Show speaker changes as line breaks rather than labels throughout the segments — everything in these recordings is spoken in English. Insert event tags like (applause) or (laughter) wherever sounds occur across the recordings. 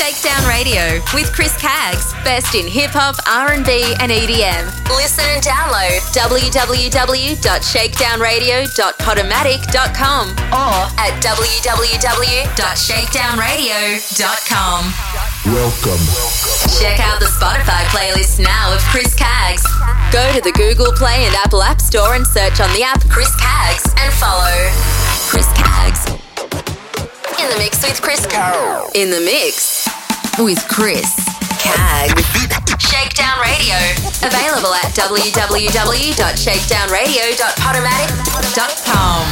Shakedown Radio with Chris Caggs. Best in hip hop, R&B, and EDM. Listen and download www.shakedownradio.podomatic.com or at www.shakedownradio.com.
Welcome.
Check out the Spotify playlist now of Chris Caggs. Go to the Google Play and Apple App Store and search on the app Chris Caggs and follow Chris Caggs. In the mix with Chris Carroll. In the mix with Chris Caggs. Shakedown Radio. Available at www.shakedownradio.podomatic.com.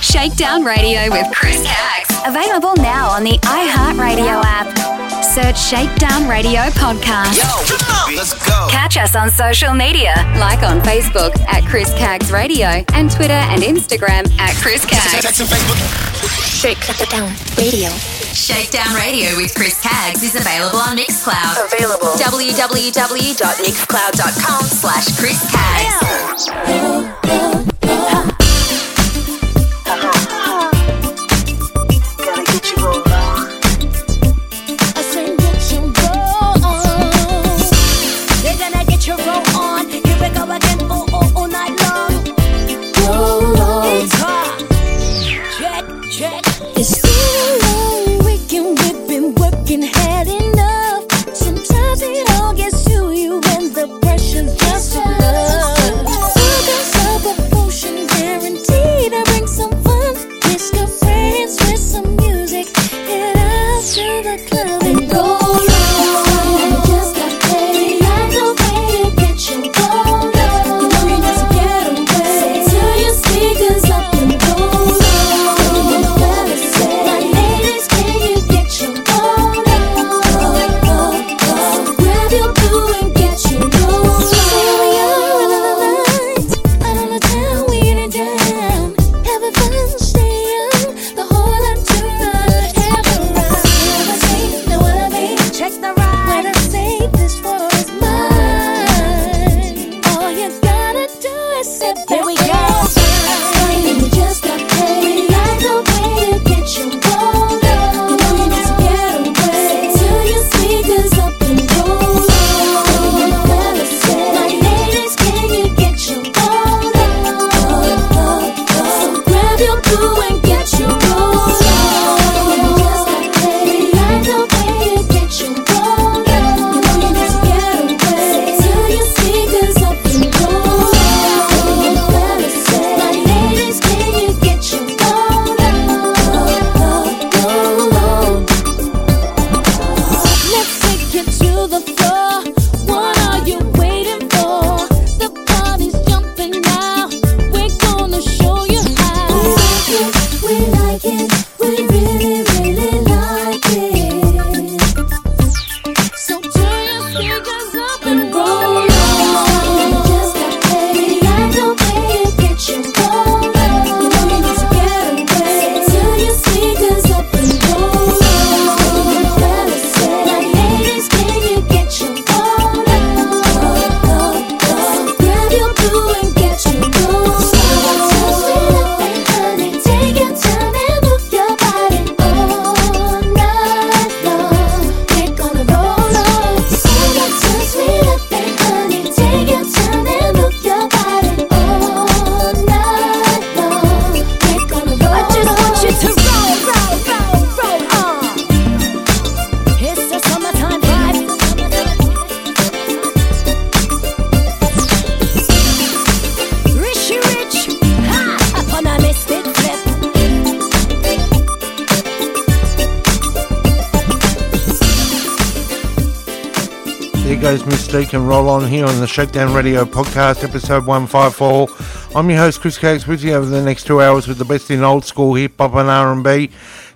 Shakedown Radio with
Chris Caggs.
Available now on the iHeartRadio app. Search Shakedown Radio Podcast.
Yo, let's go.
Catch us on social media, like on Facebook at Chris Caggs Radio and Twitter and Instagram at Chris Caggs.
Text and Facebook.
Shakedown Radio.
Shakedown Radio with Chris Caggs is available on Mixcloud.
Available.
www.mixcloud.com slash Chris Caggs.
Goes Mis-Teeq and Roll On here on the Shakedown Radio Podcast, episode 154. I'm your host, Chris Caggs, with you over the next two hours with the best in old school hip hop and R&B.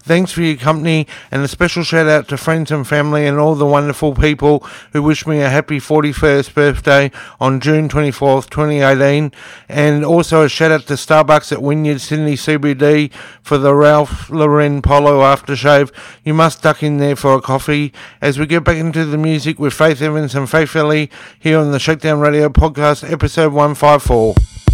Thanks for your company and a special shout out to friends and family and all the wonderful people who wish me a happy 41st birthday on June 24th, 2018. And also a shout out to Starbucks at Wynyard Sydney CBD for the Ralph Lauren Polo aftershave. You must duck in there for a coffee as we get back into the music with Faith Evans and Faithfully here on the Shakedown Radio Podcast, episode 154.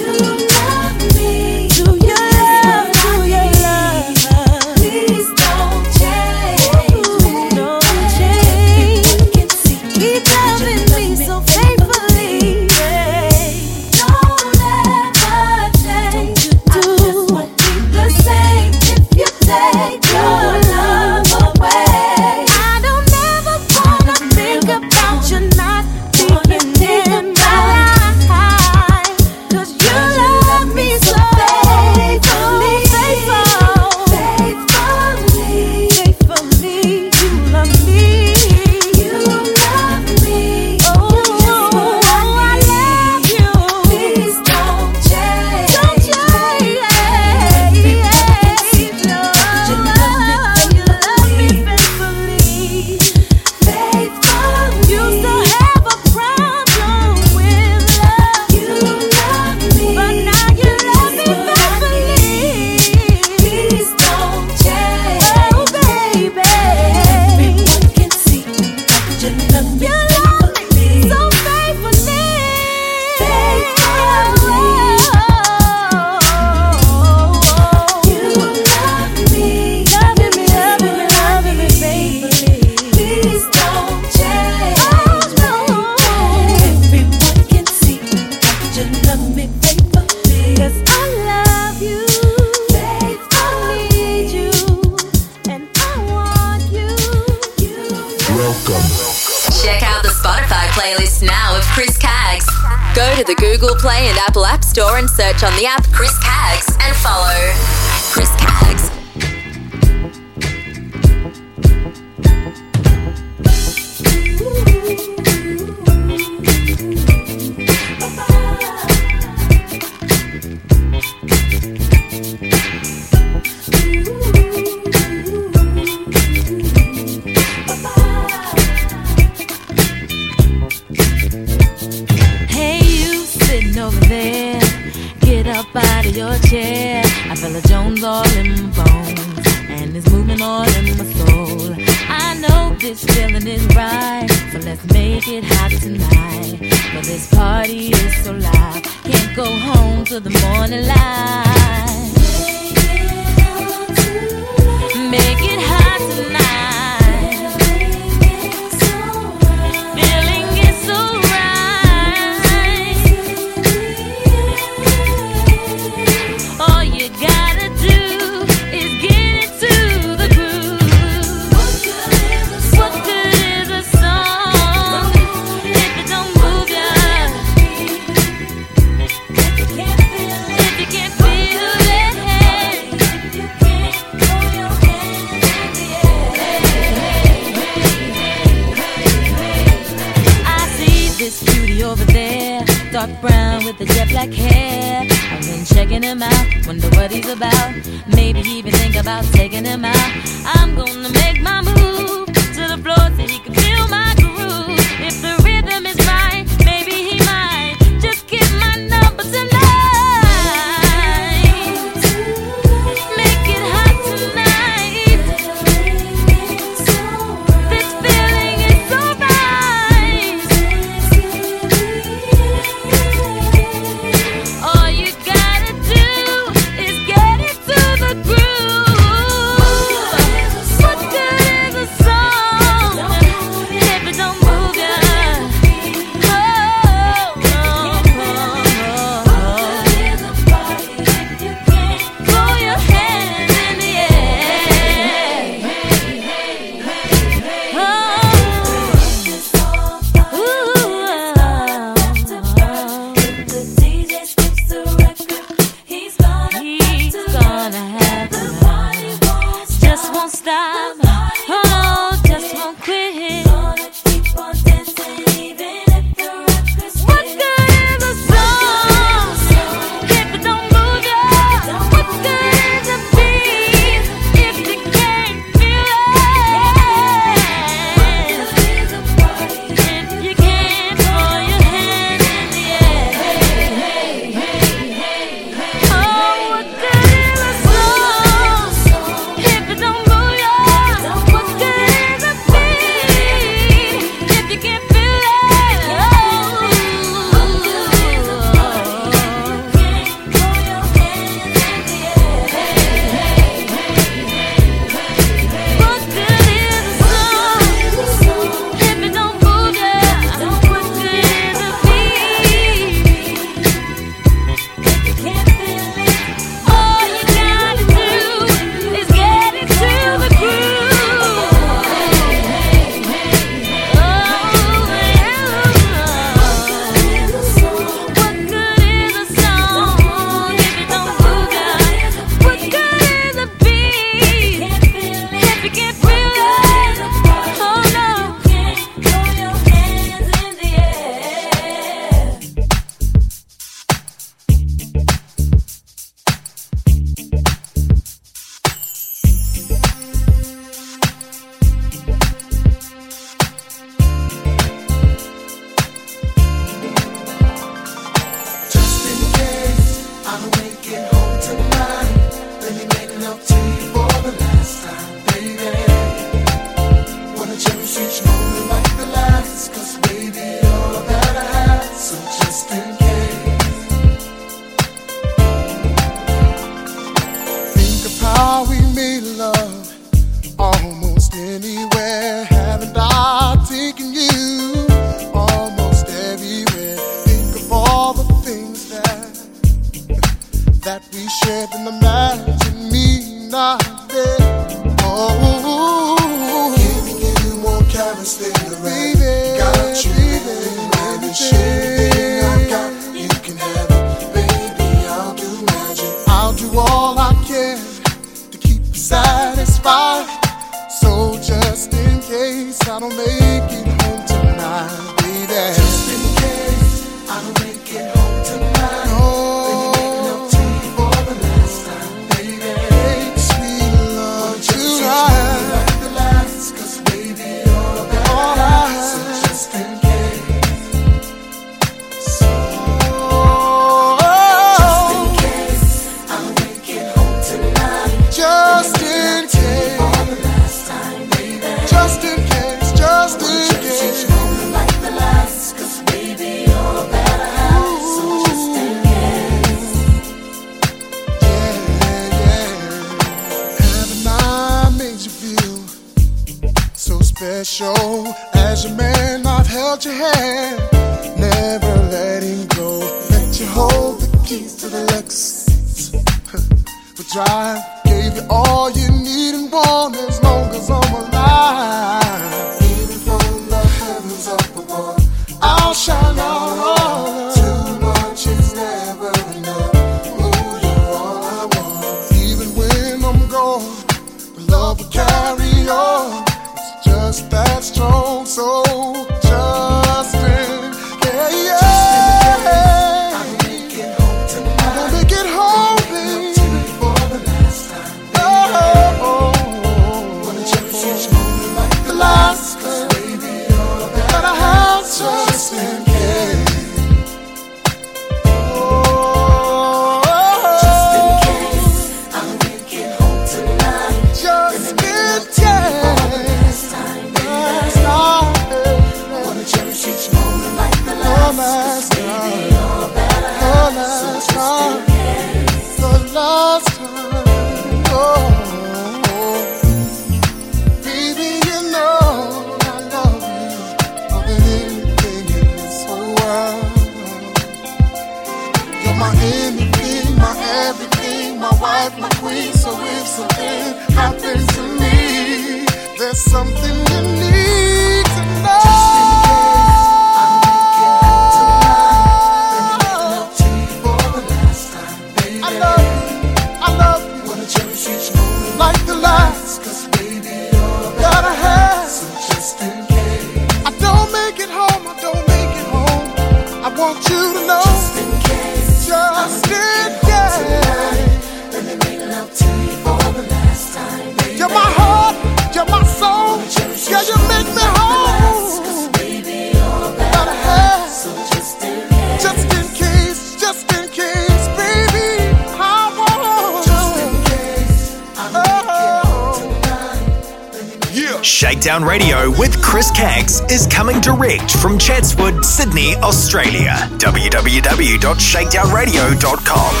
Australia. www.shakedownradio.com.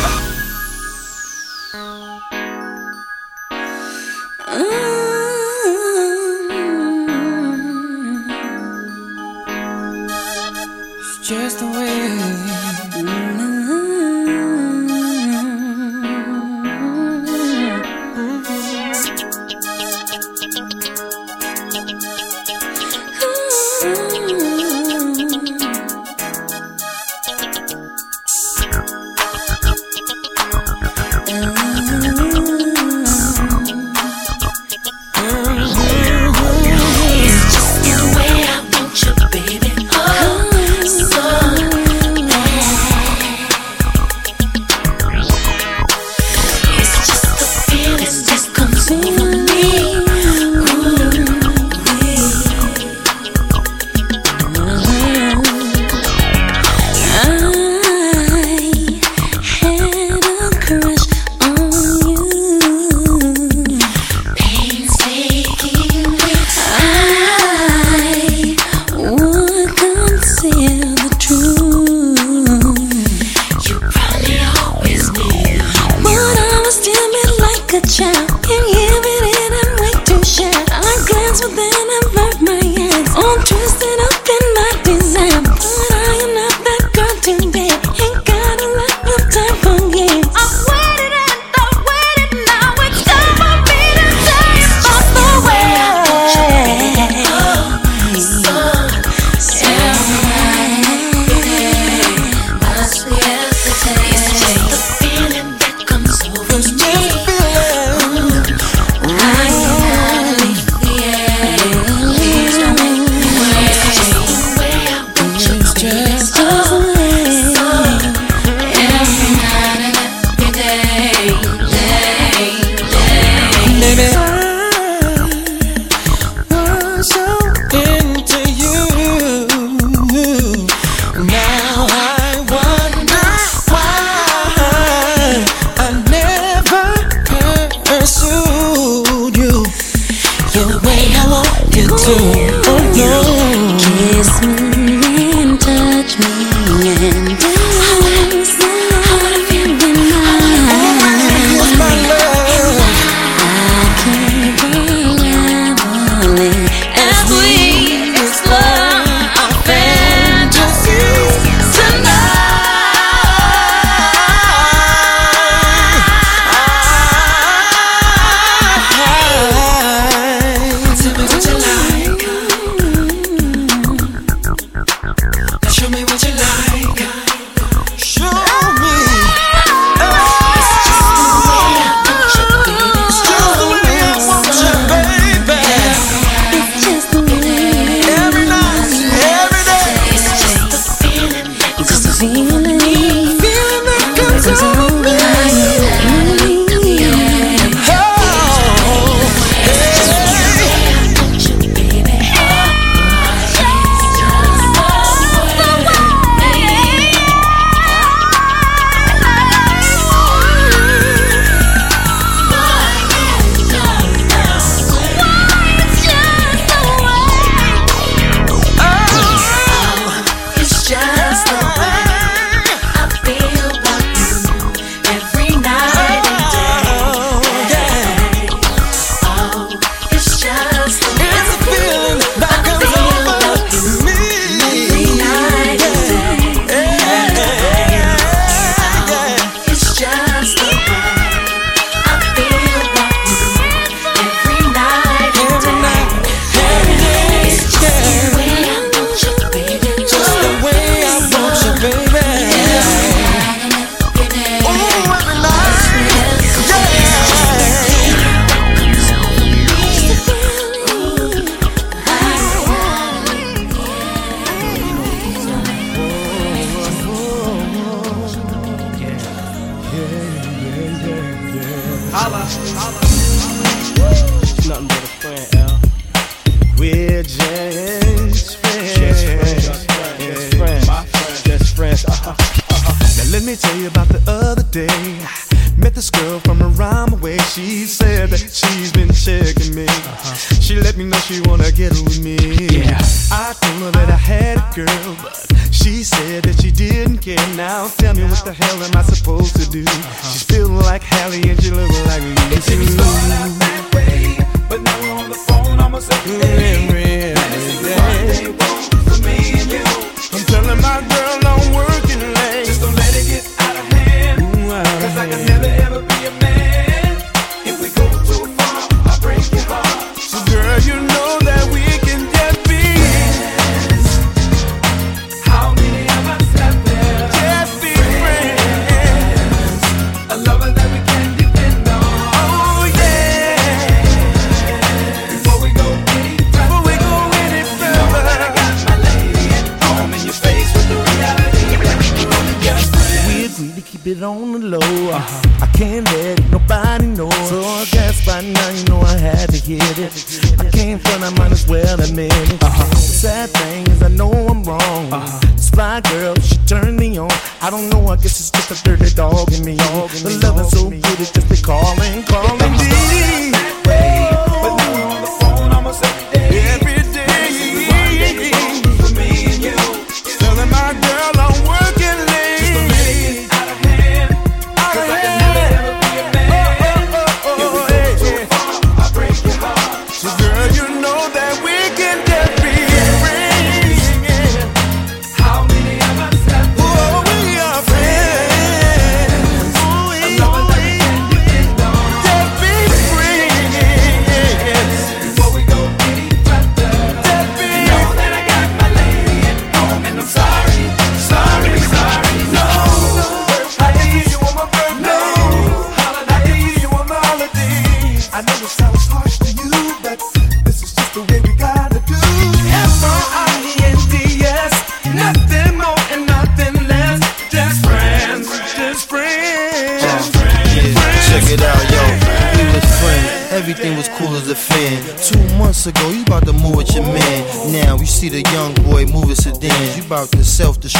Oh,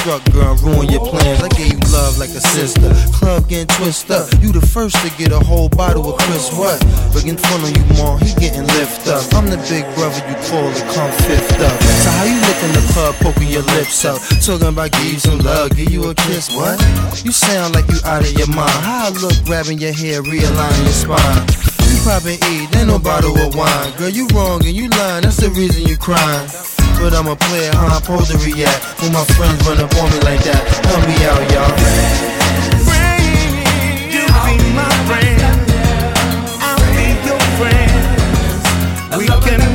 self-destruct, girl, ruin your plans. I gave you love like a sister. Club getting twisted up. You the first to get a whole bottle of Chris what? Bringing fun on you, mom. He getting lift up. I'm the big brother you call to come fifth up. So how you look in the club, poking your lips up, talking about give you some love, give you a kiss? What? You sound like you out of your mind. How I look, grabbing your hair, realigning your spine. You probably eat, ain't no bottle of wine. Girl, you wrong and you lying, that's the reason you crying. But I'm a player, how I'm supposed to react when my friends run up on me like that. Help me out, y'all.
You be my friend. I'll be your friend. We can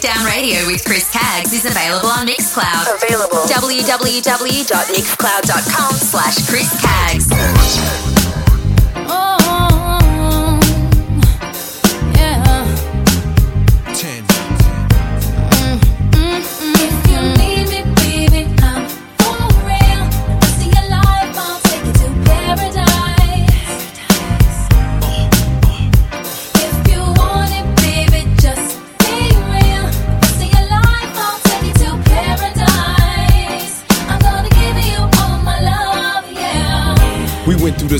Shakedown Radio with Chris Caggs is available on Mixcloud.
Available.
www.mixcloud.com slash Chris Caggs.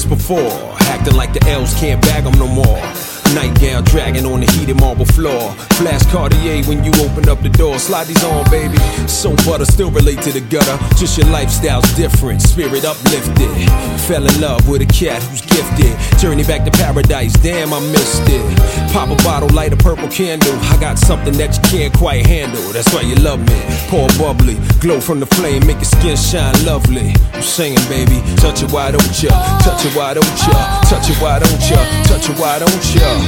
Before, acting like the L's can't bag 'em no more. Nightgown dragging on the heated marble floor. Flash Cartier when you open up the door. Slide these on, baby. So butter, still relate to the gutter. Just your lifestyle's different, spirit uplifted. Fell in love with a cat who's gifted. Journey back to paradise, damn, I missed it. Pop a bottle, light a purple candle. I got something that you can't quite handle. That's why you love me. Pour bubbly, glow from the flame, make your skin shine lovely. I'm singing, baby. Touch it, why don't ya? Touch it, why don't ya? Touch it, why don't ya? Touch it, why don't ya?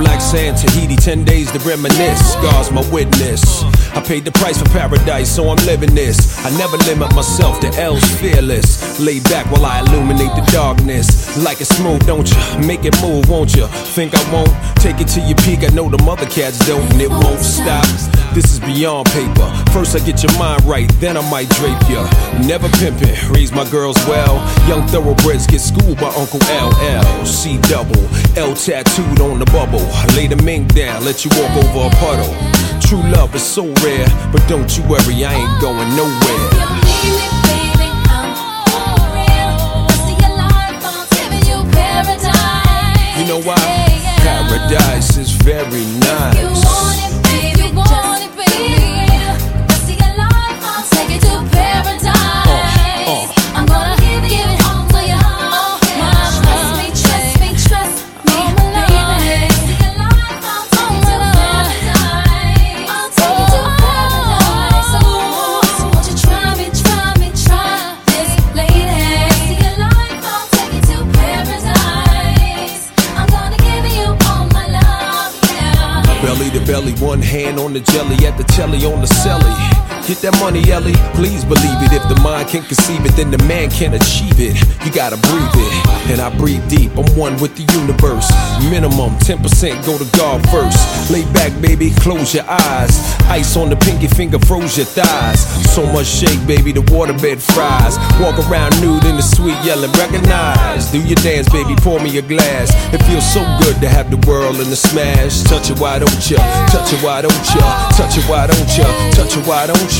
Black sand, Tahiti, 10 days to reminisce. God's my witness. I paid the price for paradise, so I'm living this. I never limit myself, to L's fearless. Lay back while I illuminate the darkness. Like it smooth, don't you? Make it move, won't you? Think I won't? Take it to your peak, I know the mother cats don't, and it won't stop. This is beyond paper. First, I get your mind right, then I might drape ya. Never pimping, raise my girls well. Young thoroughbreds get schooled by Uncle LL. C double, L tattooed on the bubble. I lay the mink down, let you walk over a puddle. True love is so rare, but don't you worry, I ain't going nowhere. You know why? Paradise is very nice. One hand on the jelly, at the telly on the celly. Get that money, Ellie. Please believe it. If the mind can conceive it, then the man can achieve it. You gotta breathe it. And I breathe deep. I'm one with the universe. Minimum 10% go to God first. Lay back, baby. Close your eyes. Ice on the pinky finger froze your thighs. So much shake, baby. The waterbed fries. Walk around nude in the sweet yelling. Recognize. Do your dance, baby. Pour me a glass. It feels so good to have the world in the smash. Touch it, why don't ya? Touch it, why don't ya? Touch it, why don't ya? Touch it, why don't ya?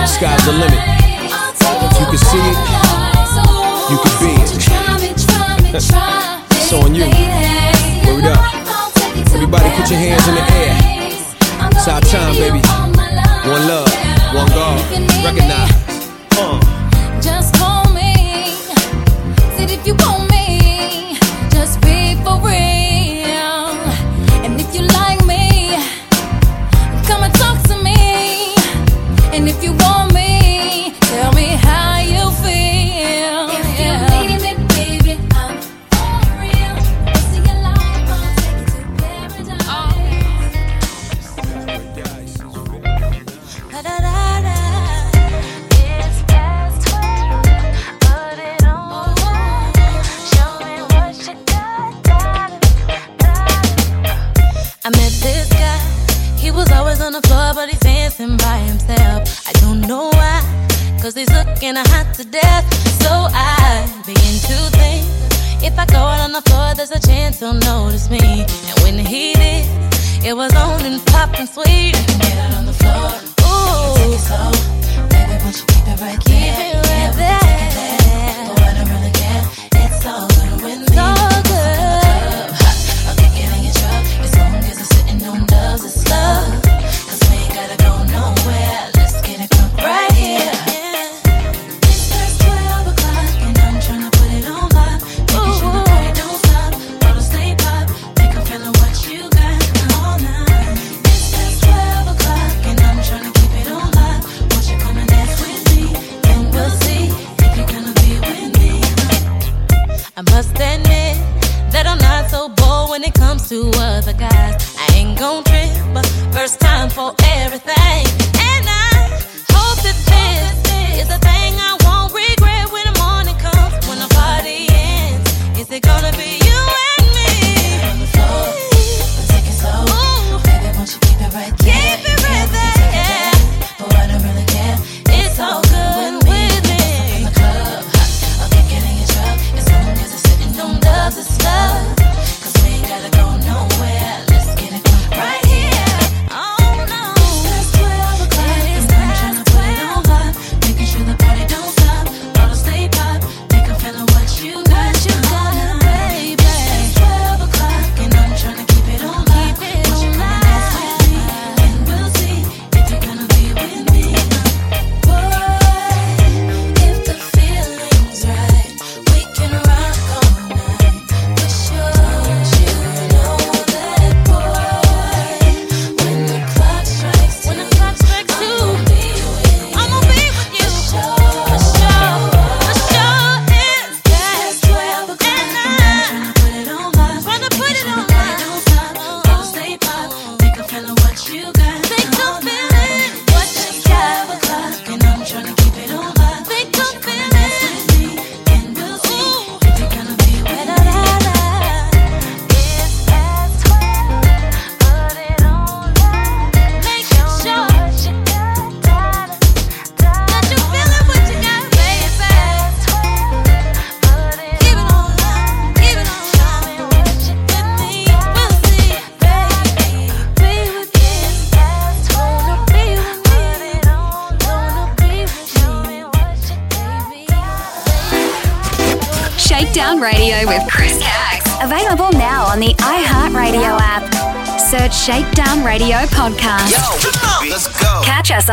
The sky's the limit. You can see it. You can be it. it's on you. Word up. Everybody put your hands in the air. It's our time, baby. One love, one God. Recognize.
it comes to other guys, I ain't gon' trip. First time for everything.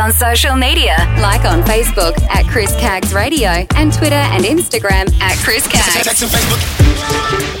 On social media, like on Facebook at Chris Cags Radio and Twitter and Instagram at Chris Cags.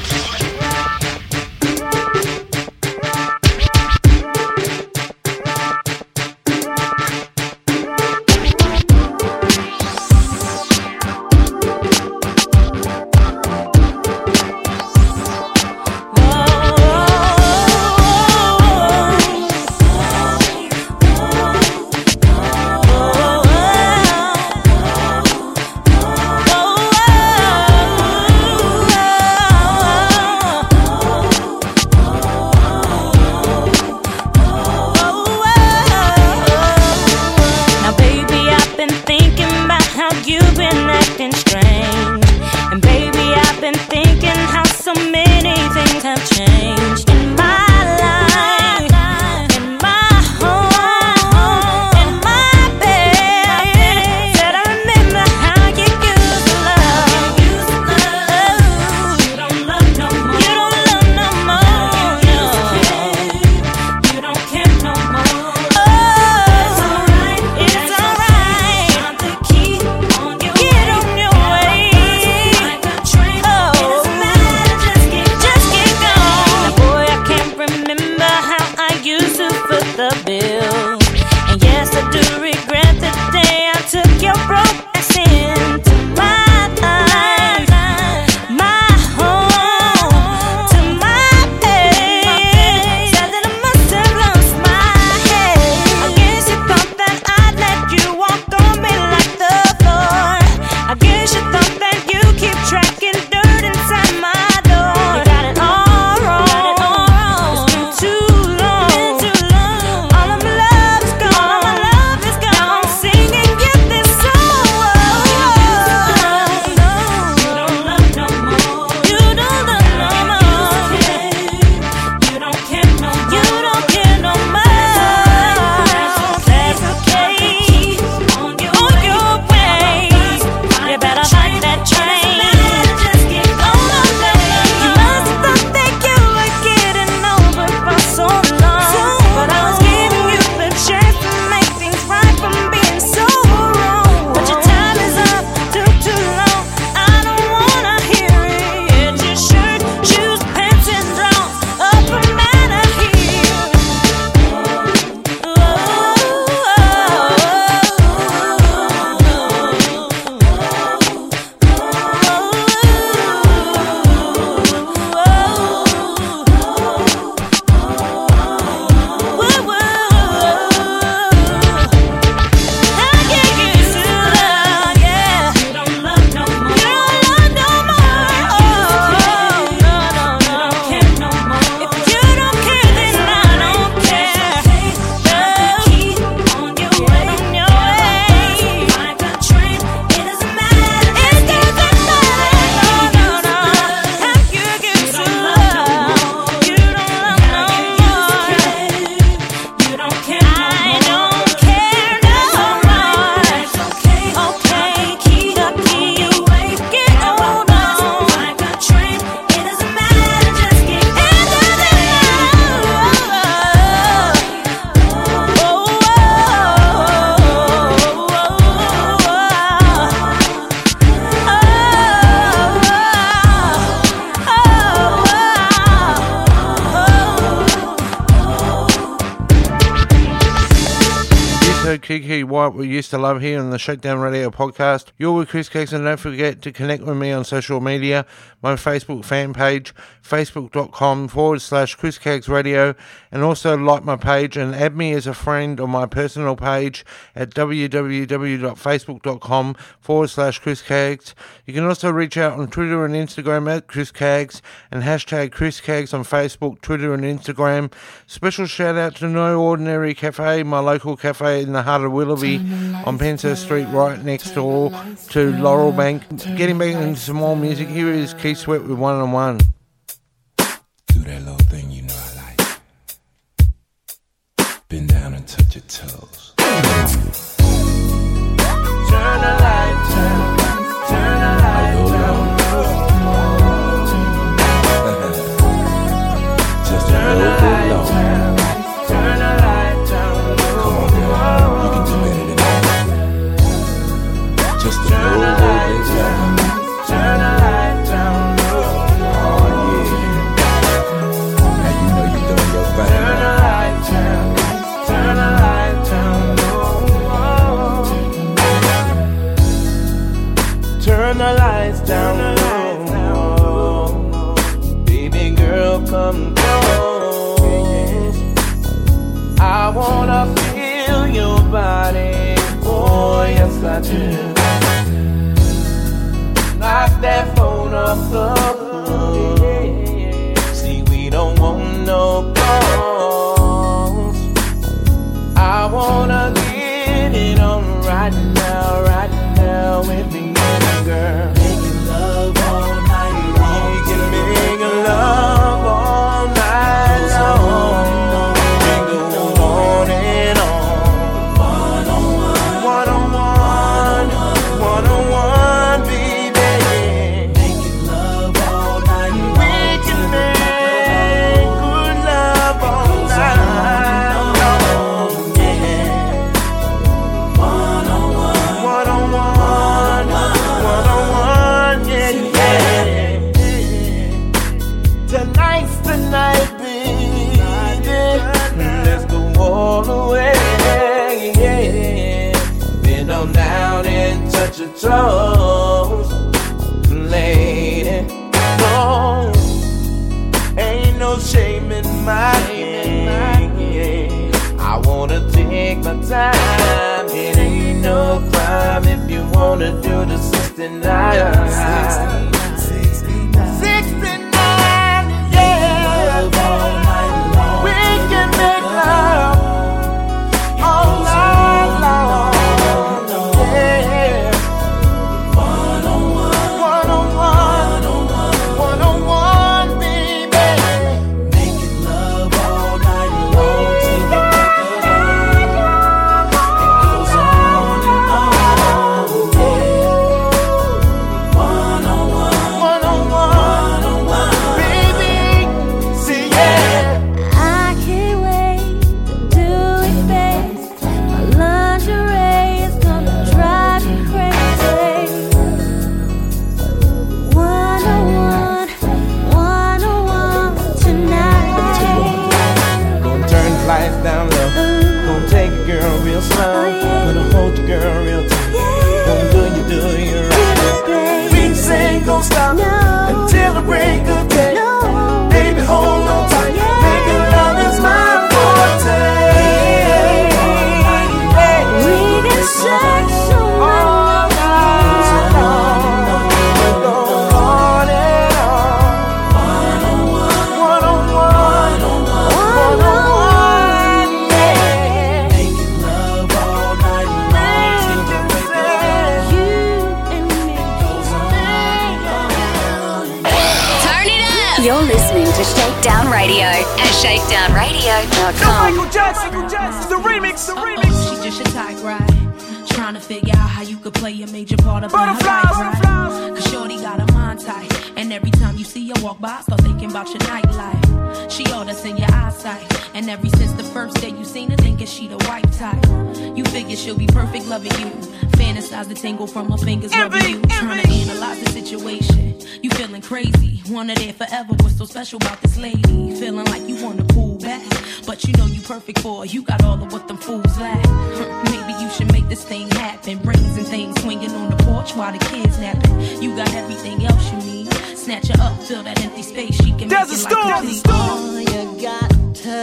The
Shakedown Radio podcast. You're with Chris Cakes, and don't forget to connect with me on social media. My Facebook fan page, facebook.com forward slash Chris Cakes Radio, and also like my page and add me as a friend on my personal page at www.facebook.com forward slash Chris Cakes. You can also reach out on Twitter and Instagram at Chris Cags and hashtag Chris Cags on Facebook, Twitter, and Instagram. Special shout out to No Ordinary Cafe, my local cafe in the heart of Willoughby on Penshurst Street, right next door to Laurel Bank. Getting back into some more music, here is Keith Sweat with One on One.
That little thing you know I like. Bend down and touch your toes.
Turn the lights down. Turn the lights down. (laughs)
Just a little
Knock that phone off the hook. See, we don't want no calls. I wanna get it on right now, right now with me,
major part of my
Butterflies,
right? Cause Shorty got a mind tight. And every time you see her walk by, I start thinking about your nightlife. She all that's in your eyesight. And ever since the first day you seen her, thinking she the white type. You figure she'll be perfect loving you. Fantasize the tingle from her fingers rubbing you. Trying to analyze the situation. You feeling crazy. Wanna there forever. What's so special about this lady? Feeling like you wanna pull back. But you know you perfect for. You got all of what them fools lack. (laughs) Maybe you should make this thing happen. Raising things, swinging on the porch while the kids napping. You got everything else you need. Snatch her up, fill that empty space. She can
There's
make
a
it like
storm, there's a
clean-
All you got to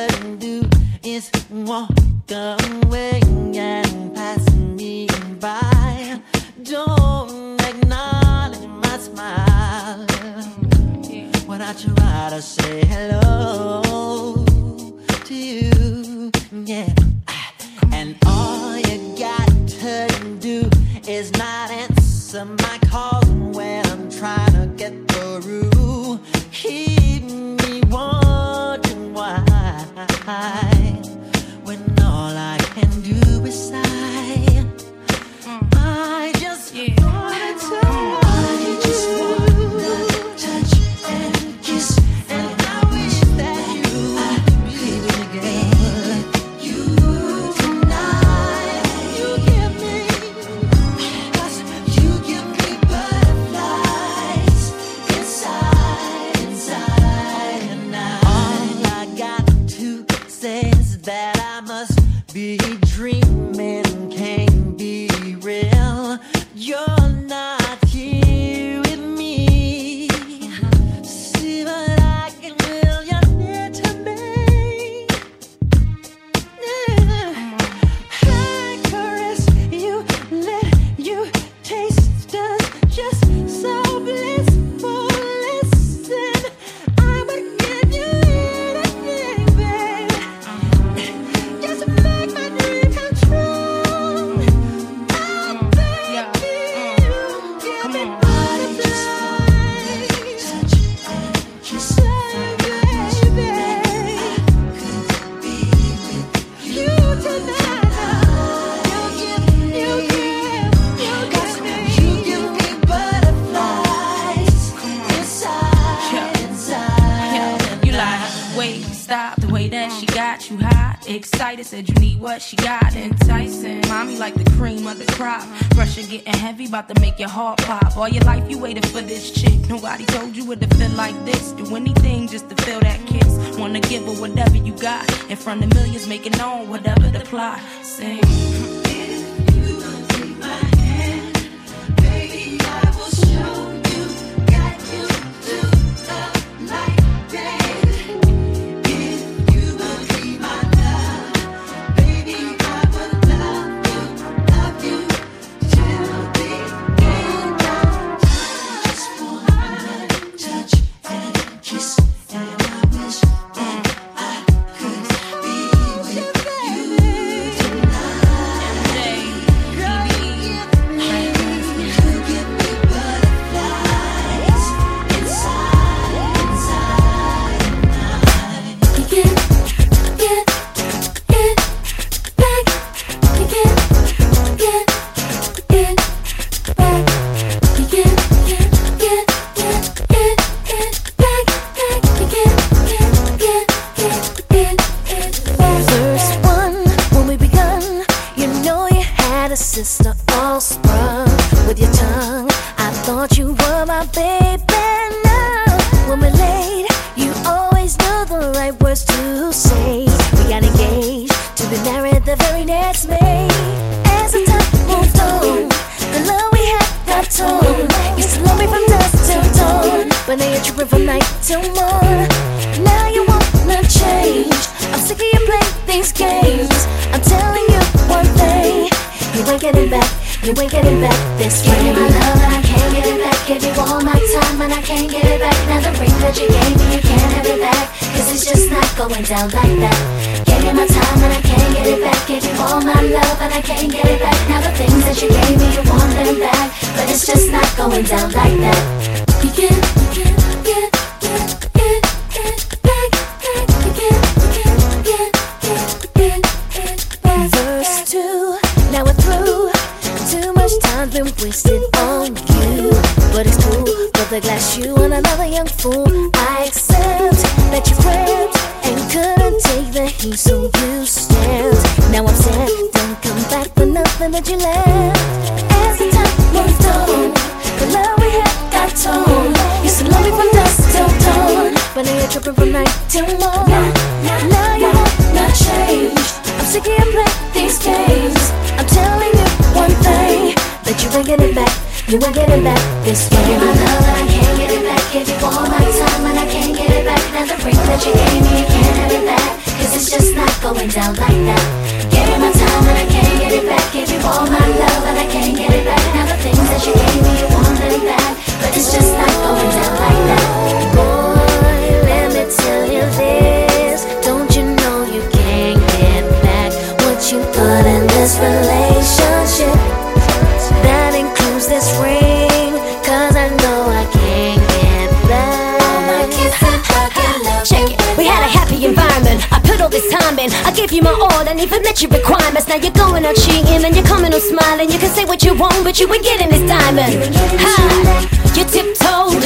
do is walk away and pass me by. Don't acknowledge my smile when I try to say hello
on you. But it's cool, but the glass you and another young fool. I accept that you crept and couldn't take the heat, so you stepped. Now I'm sad, don't come back for nothing that you left. As the time moved on, the love we had got torn. Used to love me from dusk till dawn, but now you're tripping from night till morn. Now now you wanna change. I'm sick of playing these games. I'm telling you one thing that you ain't getting back. You ain't getting back this way. Give you my love and I can't get it back. Give you all my time and I can't get it back. Now the ring that you gave me, you can't have it back. Cause it's just not going down like that. Give you my time and I can't get it back. Give you all my love and I can't get it back. Now the things that you gave me, you want them back. But it's just not going down like that. Boy, let me tell you this. Don't you know you can't get back what you put in this relationship? This
time in. I gave you my all and even met your requirements. Now you're going out cheating and you're coming on smiling. You can say what you want, but you ain't getting this diamond. You tiptoed.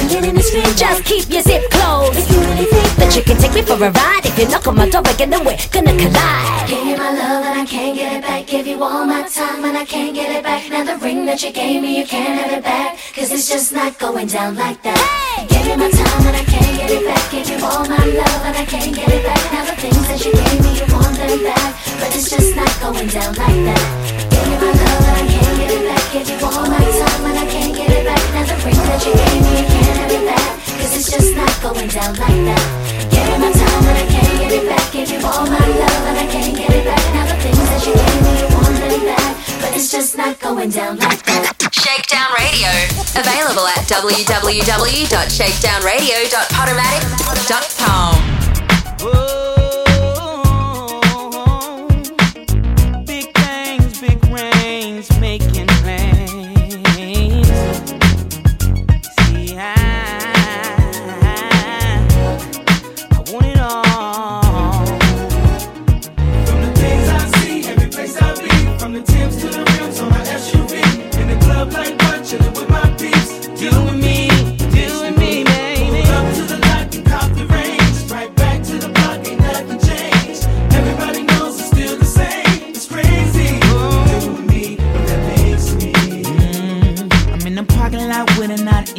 Just keep your zip closed. If you really think that you can take me for a ride, if you knock on my door again, then we're gonna collide.
Give you my love and I can't get it back. Give you all my time and I can't get it back. Now the ring that you gave me, you can't have it back. Cause it's just not going down like that. Give you my time and I can't get it back. Give you all my love and I can't get it back. Now the things that you gave me, you want them back. But it's just not going down like that. Give you my love and I can't get it back. Give you all my time and I can't get it back. Now the ring that you gave me, you can't have it back. Cause it's just not going down like that. Give you my time and I can't get it back. Give you all my love and I can't get it back. Now the things that you gave me, you want them back. But it's just not going down like that.
Shakedown Radio. Available at www.shakedownradio.podomatic.com.
Big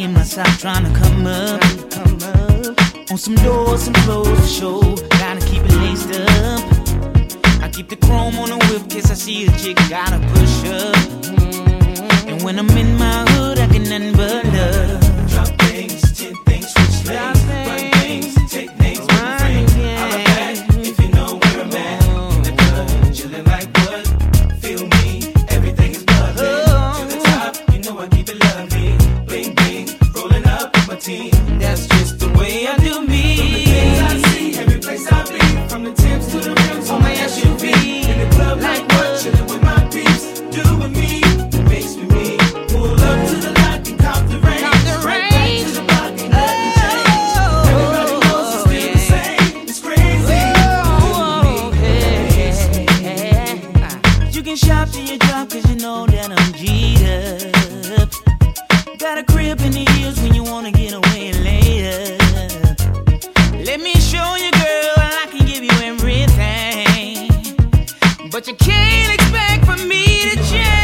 in my sock trying to come up. On some doors, some clothes to show, gotta keep it laced up. I keep the chrome on the whip,
cause I see a chick gotta push up. And when I'm in my hood, I get nothing but love. But you can't expect for me to change.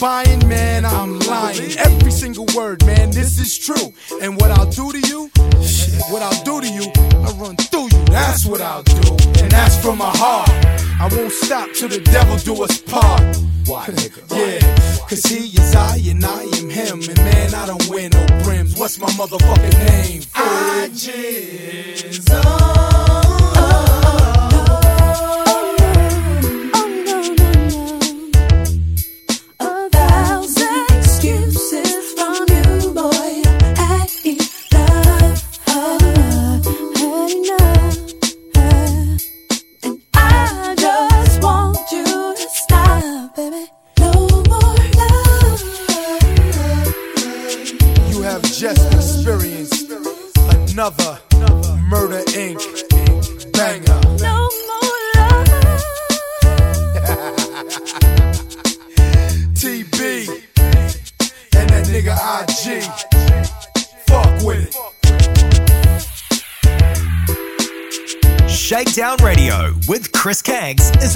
buying, man, I'm lying. Every single word, man, this is true. And what I'll do to you, what I'll do to you, I run through you. That's what I'll do, and that's from my heart. I won't stop till the devil do us part. Why, nigga? yeah, cause he is I and I am him. And man, I don't wear no brims. What's my motherfucking name? IG.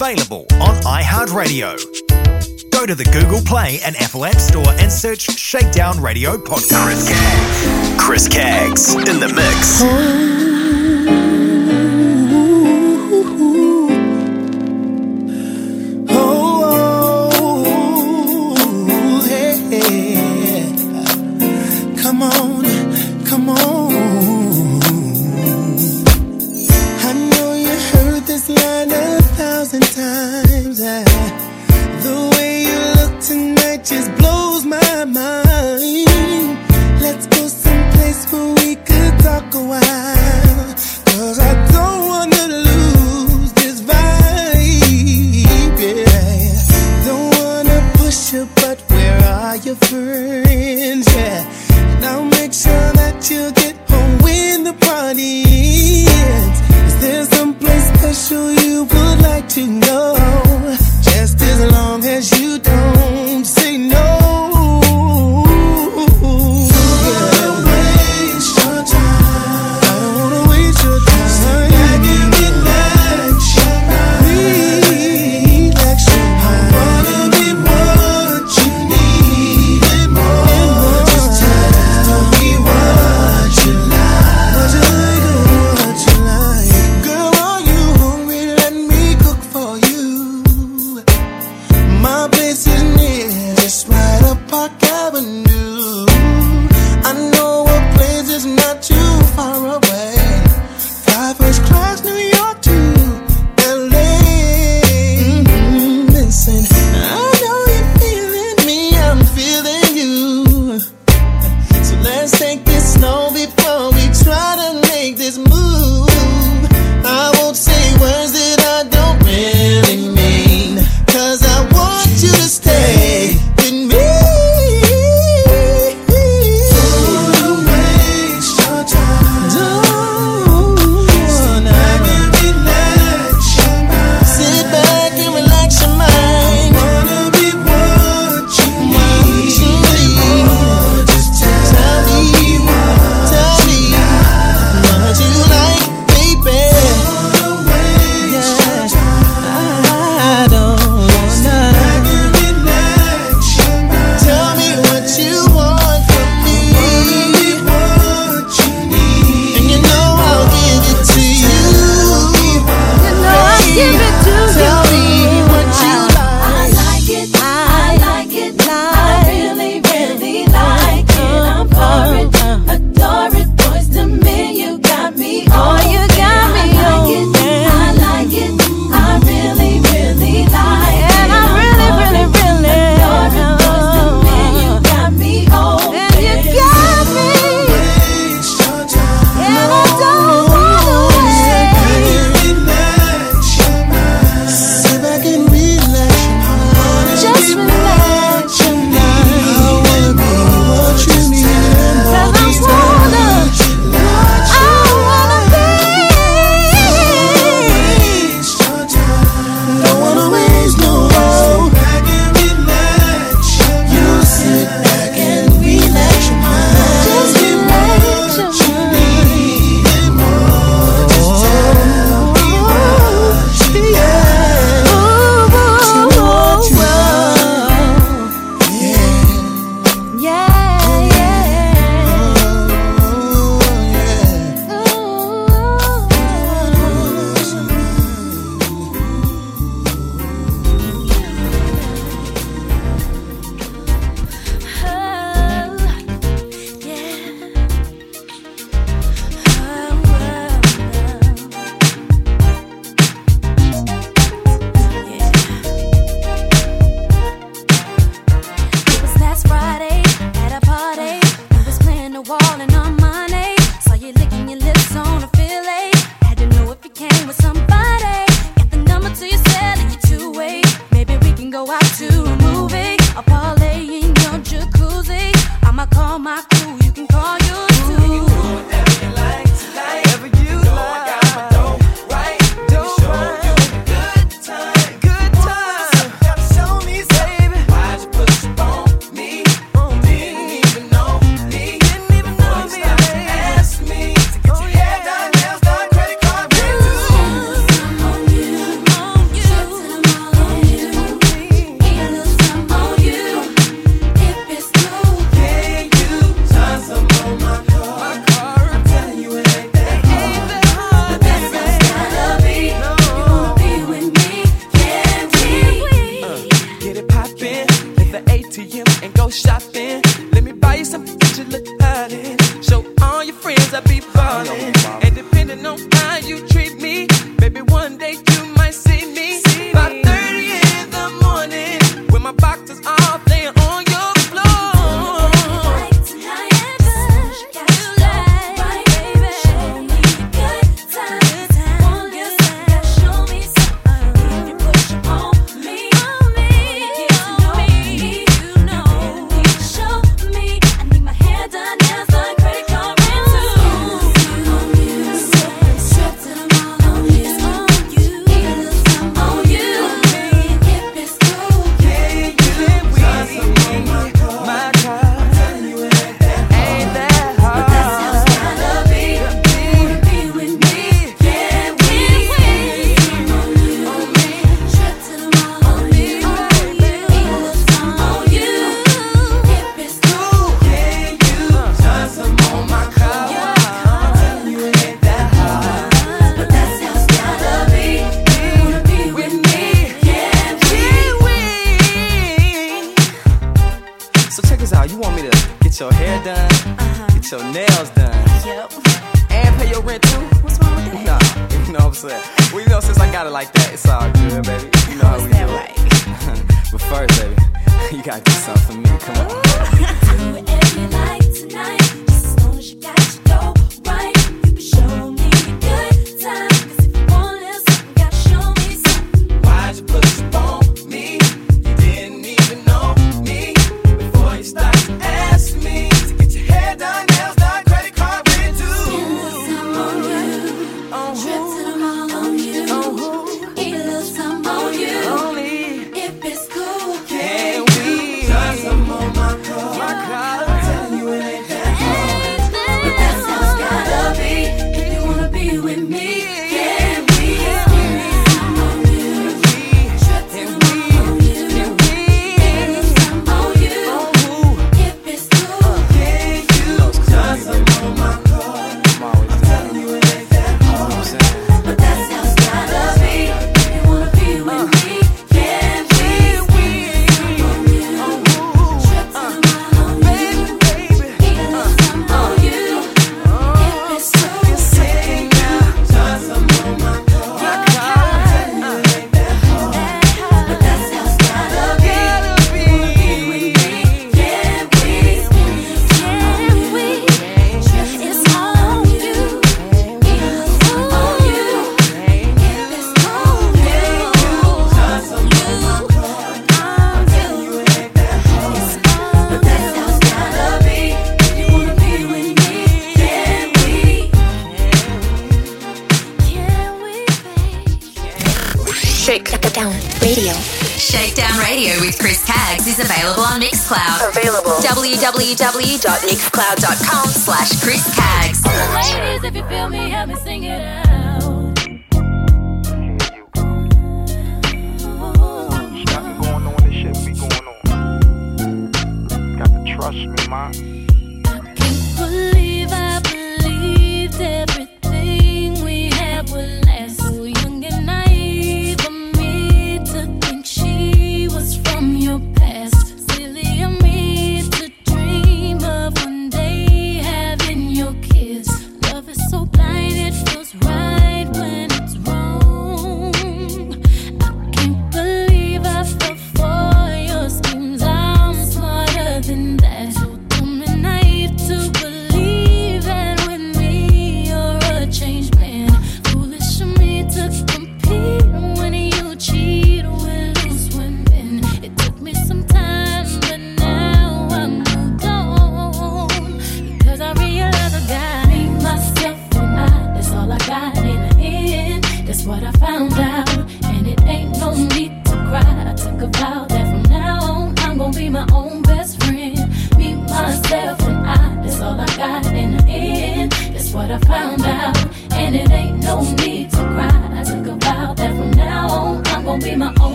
available on iHeartRadio. Go to the Google Play and Apple App Store and search Shakedown Radio Podcast. Chris Kaggs in the mix.
Oh.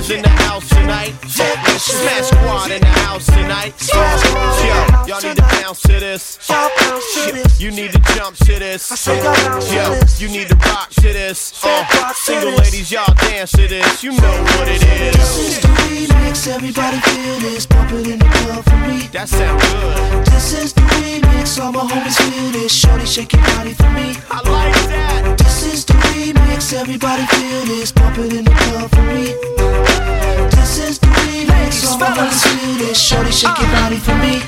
Technicians in the house tonight. Smash Squad in the house tonight. Yo, y'all need to bounce to this. Shit, You need to jump to this. Yo, you need to rock to this. Uh, single ladies, y'all dance to this. You know what it is.
This is
is.
the remix, everybody feel this. Bump it in the club for me.
That sound good.
This is the remix, all my homies feel this. Shorty shake your body for me.
I like that.
This is the remix, everybody feel this. Bump it in the club for me. This is the remix, all my homies feel this. Shorty shake your body for me.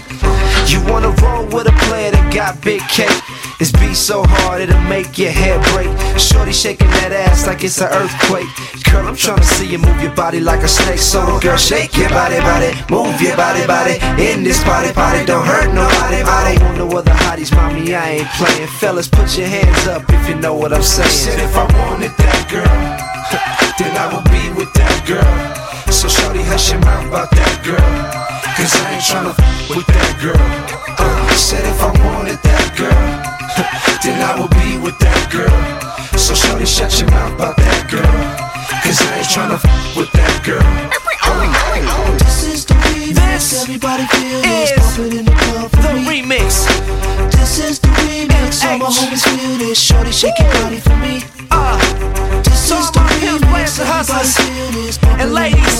You wanna roll with a player that got big cake? This beat so hard it'll make your head break. Shorty shaking that ass like it's an earthquake. Girl, I'm tryna see you move your body like a snake. So girl, shake your body, body, move your body, body. In this party, party, don't hurt nobody, body. Want no other hotties, mommy, I ain't playing. Fellas, put your hands up if you know what I'm saying. Said if I wanted that girl, (laughs) then I would be with that girl. So shorty, hush your mouth about that girl. Cause I ain't tryna f- with that girl. Uh, I said if I wanted that girl, (laughs) then I would be with that girl. So shorty, shut your mouth about that girl. Cause I ain't tryna f- with that girl. Uh,
This is the remix, everybody feel this it in the club for
the
me.
remix.
This is the remix, all my homies feel this. Shorty shake your body for me.
Uh,
This
so
is the
my pimps, players,
remix, everybody
hustlers,
feel this Bump it
and ladies,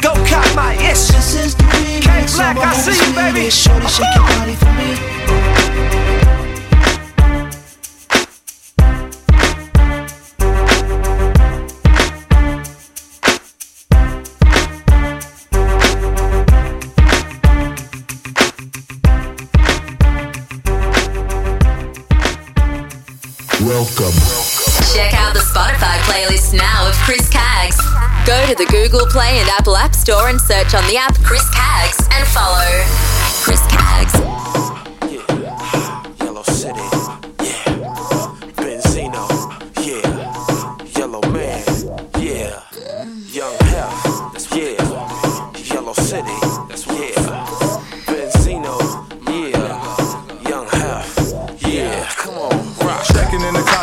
go cop my ish.
This is the remix,
Black, I see you, baby.
Shorty shake your body for me
Welcome.
Check out the Spotify playlist now of Chris Caggs. Go to the Google Play and Apple App Store and search on the app Chris Caggs and follow Chris Caggs.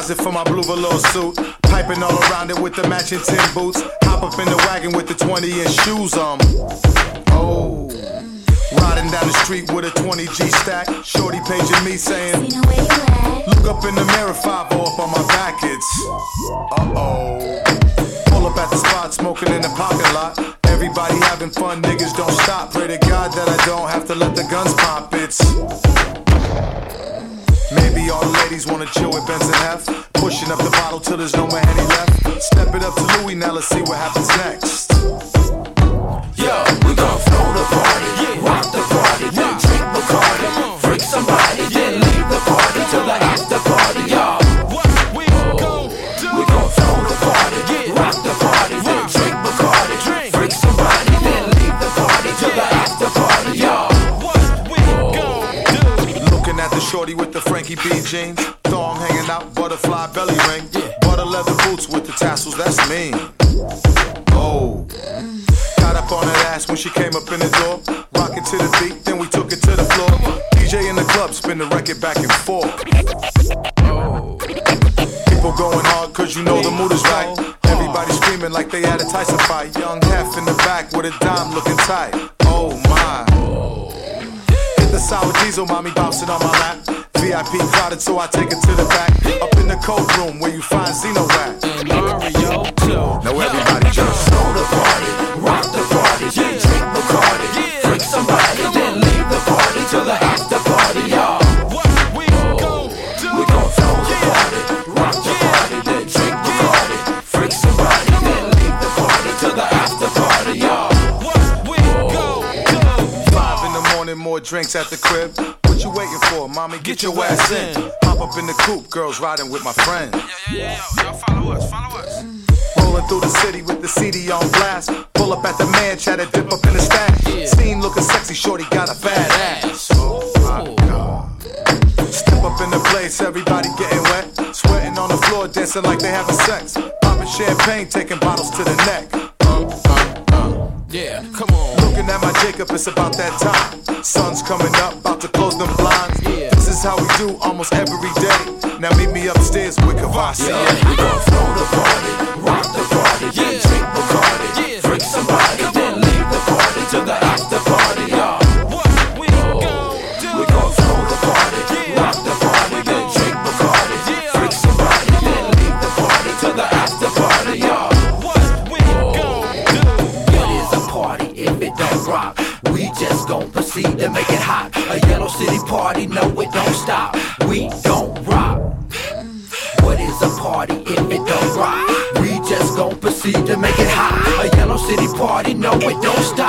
Closet for my blue velour suit. Piping all around it with the matching tin boots. Hop up in the wagon with the 20 inch shoes on. Oh. Riding down the street with a 20 G stack. Shorty paging me saying, Look up in the mirror, 5 up on my back. It's uh oh. Pull up at the spot, smoking in the parking lot. Everybody having fun, niggas don't stop. Pray to God that I don't have to let the guns pop. It's Maybe all the ladies wanna chill with Benz and Hef. Pushing up the bottle till there's no more Henny left. Step it up to Louis, now let's see what happens next.
Yo, we gon' flow the party, rock the
Shorty with the Frankie B jeans, thong hanging out, butterfly belly ring, butter leather boots with the tassels. That's me. Oh, got up on her ass when she came up in the door, rocking to the beat, then we took it to the floor. DJ in the club, spin the record back and forth. Oh. People going hard, cause you know the mood is right. Everybody screaming like they had a Tyson fight. Young Hef in the back with a dime looking tight. Oh my the sour diesel, mommy bouncing on my lap. VIP crowded, so I take it to the back. Up in the cold room where you find Xeno rap. drinks at the crib. What you waiting for, mommy? Get, Get your, ass in. in. Pop up in the coupe, girls riding with my friend. Yeah, yeah, yeah, y'all follow us, follow us. Rolling through the city with the CD on blast. Pull up at the man, try to dip up in the stack. Steen looking sexy, shorty got a bad ass. Oh Step up in the place, everybody getting wet. Sweating on the floor, dancing like they having sex. Popping champagne, taking bottles to the neck. wake up, it's about that time. Sun's coming up, about to close them blinds. Yeah. This is how we do almost every day. Now meet me upstairs with Kavasi.
Yeah, we gon' throw the party. city party, no, it don't stop. We don't rock. What is a party if it don't rock? We just gon' proceed to make it hot. A yellow city party, no, it don't stop.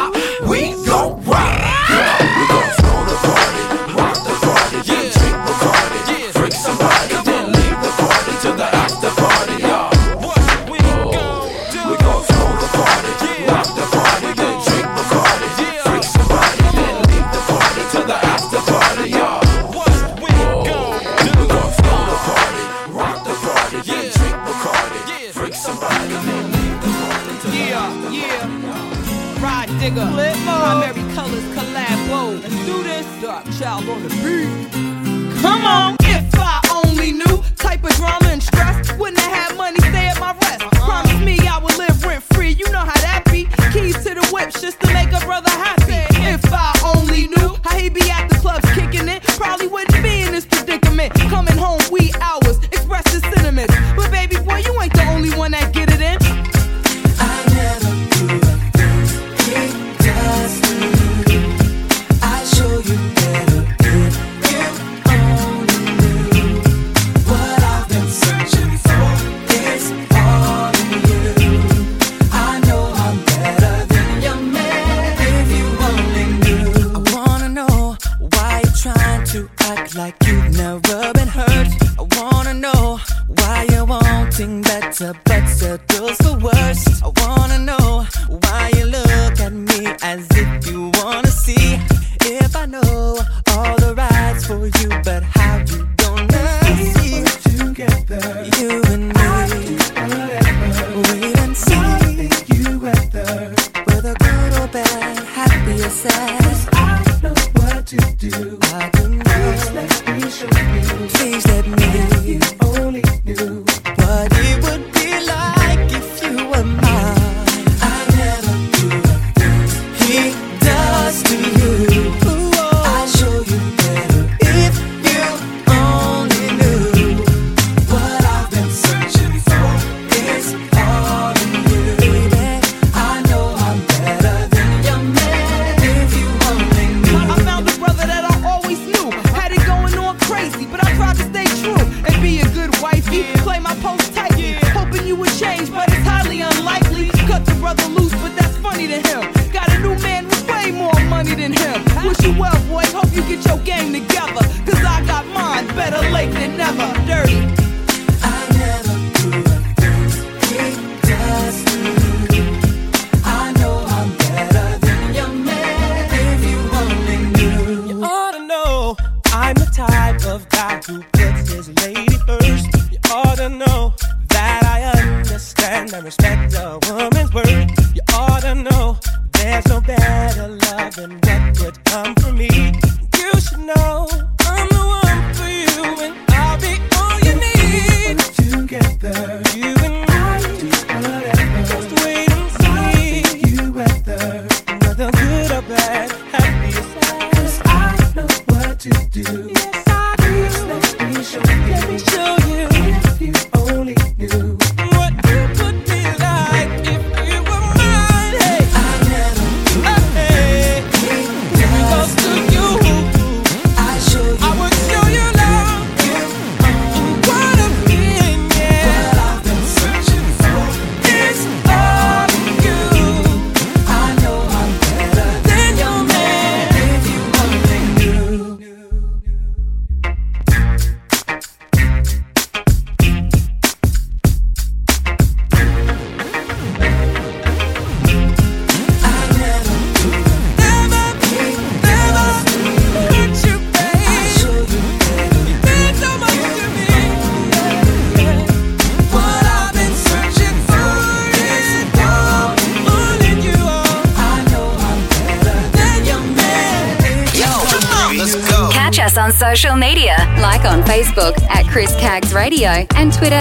Radio and Twitter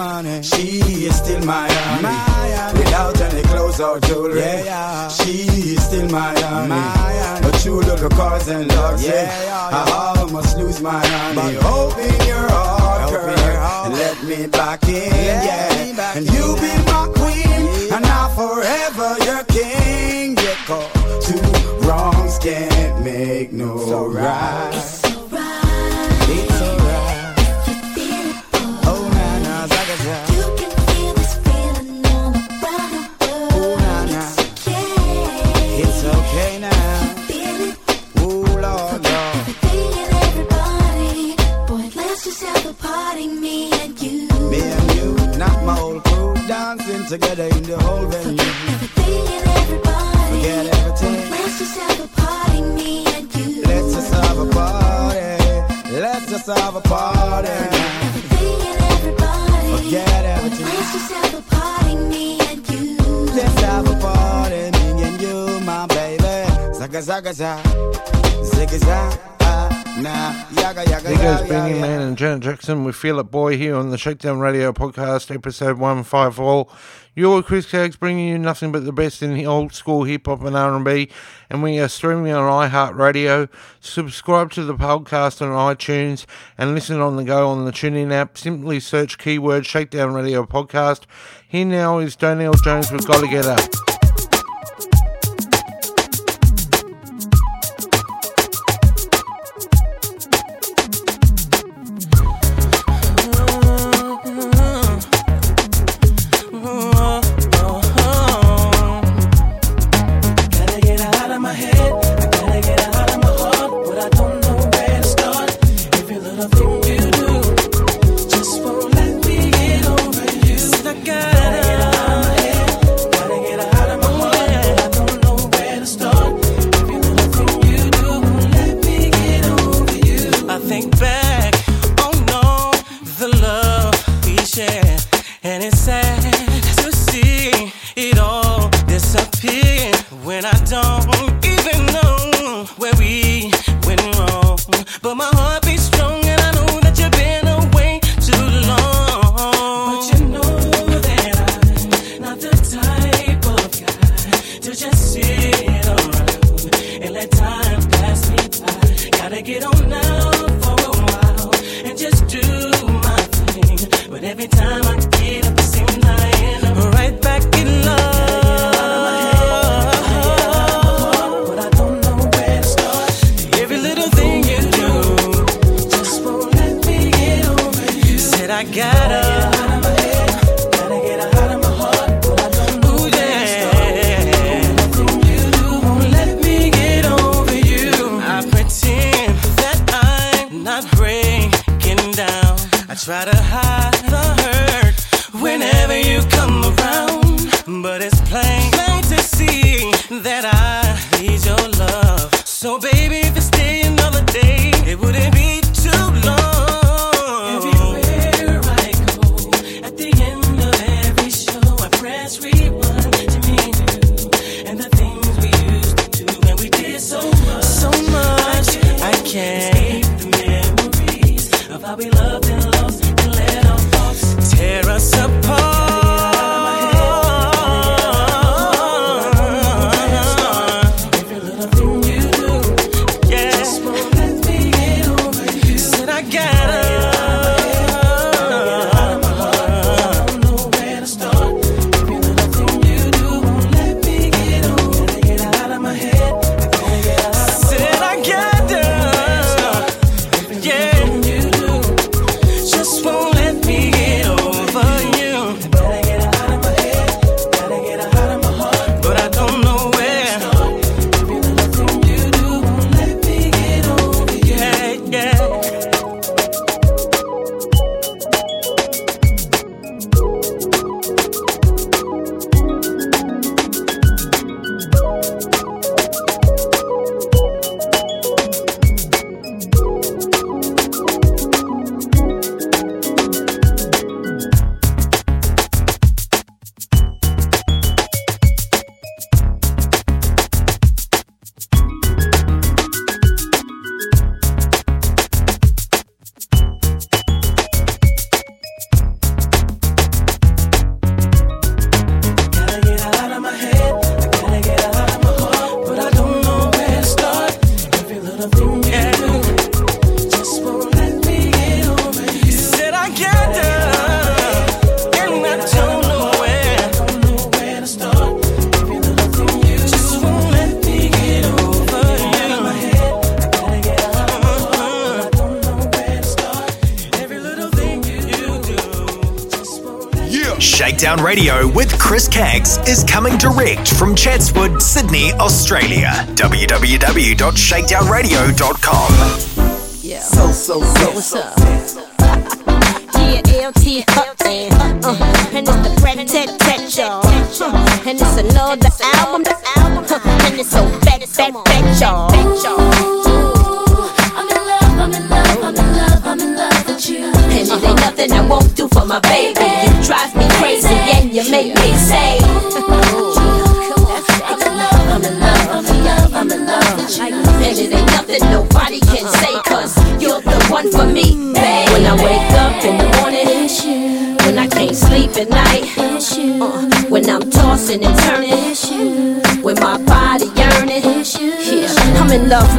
money,
she is still my honey. Without any clothes or jewelry, she is still my honey. But you little cars and lugs, I almost lose my honey. Open your heart, girl, and let me back in, yeah. And you be my queen, and I forever your king. Yeah, cause two wrongs can't make no right. It's together in the whole venue. Forget everything. Let's just have a party. me and you. Let's just have a party. Forget everything. Let's just have a party, me and you, my baby. Zaga zaga za, zigga za, ah, nah, yaga yaga
There goes
yaga,
Beenie
yaga.
Man and Janet Jackson with Feel It Boy here on the Shakedown Radio Podcast, episode 154. You're Chris Caggs bringing you nothing but the best in the old school hip hop and R&B, and we are streaming on iHeartRadio. Subscribe to the podcast on iTunes and listen on the go on the TuneIn app. Simply search keyword Shakedown Radio Podcast. Here now is Donell Jones with Gotta Get Up.
Australia. www.shakedownradio.com.
Yeah. So, so, so. What's up?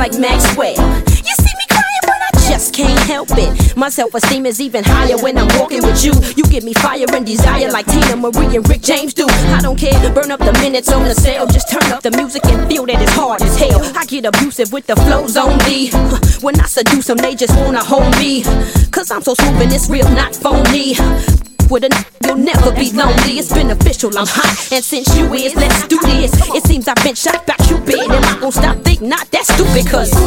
Like Maxwell. You see me crying, but I just can't help it. My self esteem is even higher when I'm walking with you. You give me fire and desire like Teena Marie and Rick James do. I don't care, burn up the minutes on the cell. Just turn up the music and feel that it's hard as hell. I get abusive with the flows on me. (laughs) When I seduce them, they just wanna hold me. Cause I'm so smooth and it's real, not phony. With a n- you'll never be lonely. It's beneficial, I'm hot. And since you is, let's do this. It seems I've been shot by Cupid. Am I gonna stop? Think not, stupid. Cause
I'm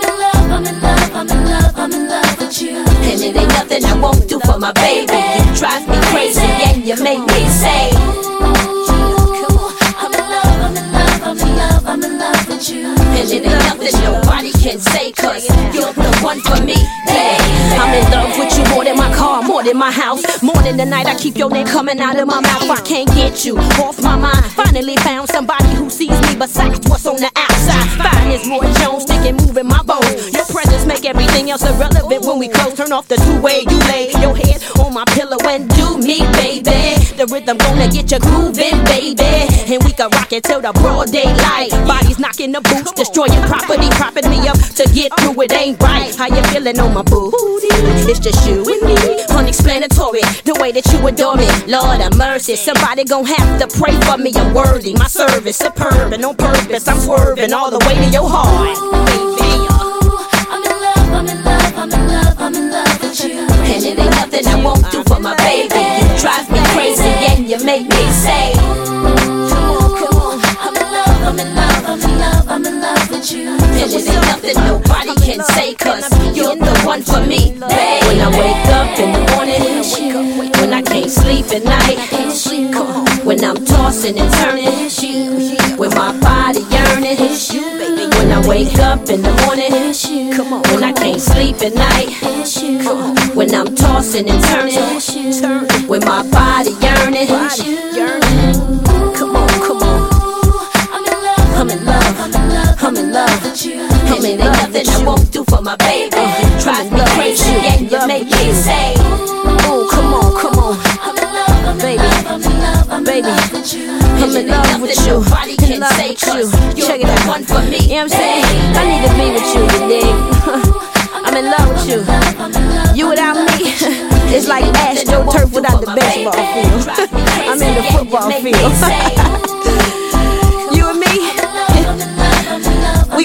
in love, I'm in love, I'm in love, I'm in love with you.
And it ain't nothing I won't do for my baby. You drive me crazy and you make me say.
I'm in love, I'm in love, I'm in love, I'm in love with you.
And it ain't nothing nobody can say, cause you're the one for me. Yeah. I'm in love with you more than my house. Morning the night I keep your name coming out of my mouth. I can't get you off my mind. Finally found somebody who sees me besides what's on the outside. Fine as Roy Jones, sticking, moving my bones. Your presence make everything else irrelevant when we close. Turn off the two-way, you lay your head on my pillow and do me, baby. The rhythm gonna get you grooving, baby. And we can rock it till the broad daylight. Bodies knocking the boots, destroying property, propping me up to get through it ain't right. How you feeling on my booty? It's just you and me, unexplanatory. The way that you adore me, Lord have mercy. Somebody gon' have to pray for me. I'm worthy, my service superb and on purpose. I'm swerving all the way to your heart, baby.
I'm in love, I'm in love, I'm in love, I'm in love with you.
And it ain't nothing I won't do for my baby. You drive me crazy and you make me say, in love, I'm in love, I'm in love, with you. It ain't nothing nobody can say, cause you're the one for me, babe. When I wake up in the morning. When I can't sleep at night. When I'm tossing and turning. When my body yearning. When I wake up in the morning, when I can't sleep at night, when I'm tossing and turning. When my body yearning, in love. And it ain't nothing I won't do for my baby. You drive me crazy and you make me say, Oh, come on, come on. I'm in love, baby, baby. I'm in love with you. In love with you. Check it out. One for me. You know what I'm saying? I need to be with you, you dig? (laughs) I'm in love with you. You without me, (laughs) it's like AstroTurf without the baseball field. (laughs) I'm in the football field.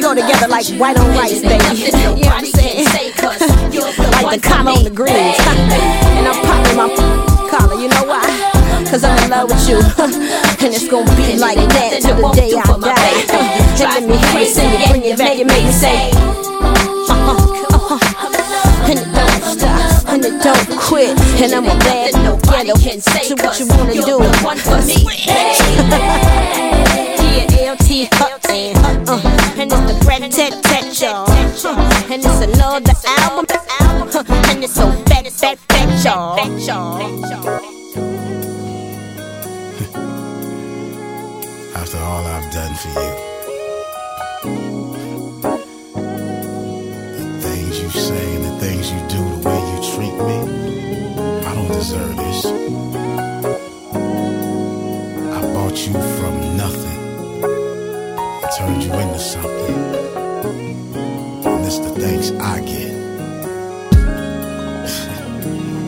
Go together like white on rice, baby. You know what I'm saying? like the collar on the greens. and I'm popping my collar, you know why? Cause I'm in love with you. (laughs) and it's gonna be like that till the day I die. (laughs) and let me hear you sing it, bring it back, and make me say, uh-huh, uh-huh. And it don't stop, and it don't quit. And I'm a bad no ghetto. So what you wanna do? One for me. (laughs) Yeah, LT, uh, uh, uh, tet tet, y'all. And it's another album, and it's so fat, fat, fat, y'all. (laughs)
After all I've done for you, the things you say and the things you do, the way you treat me, I don't deserve this. I bought you from nothing turned you into something. And the thanks I get. (laughs)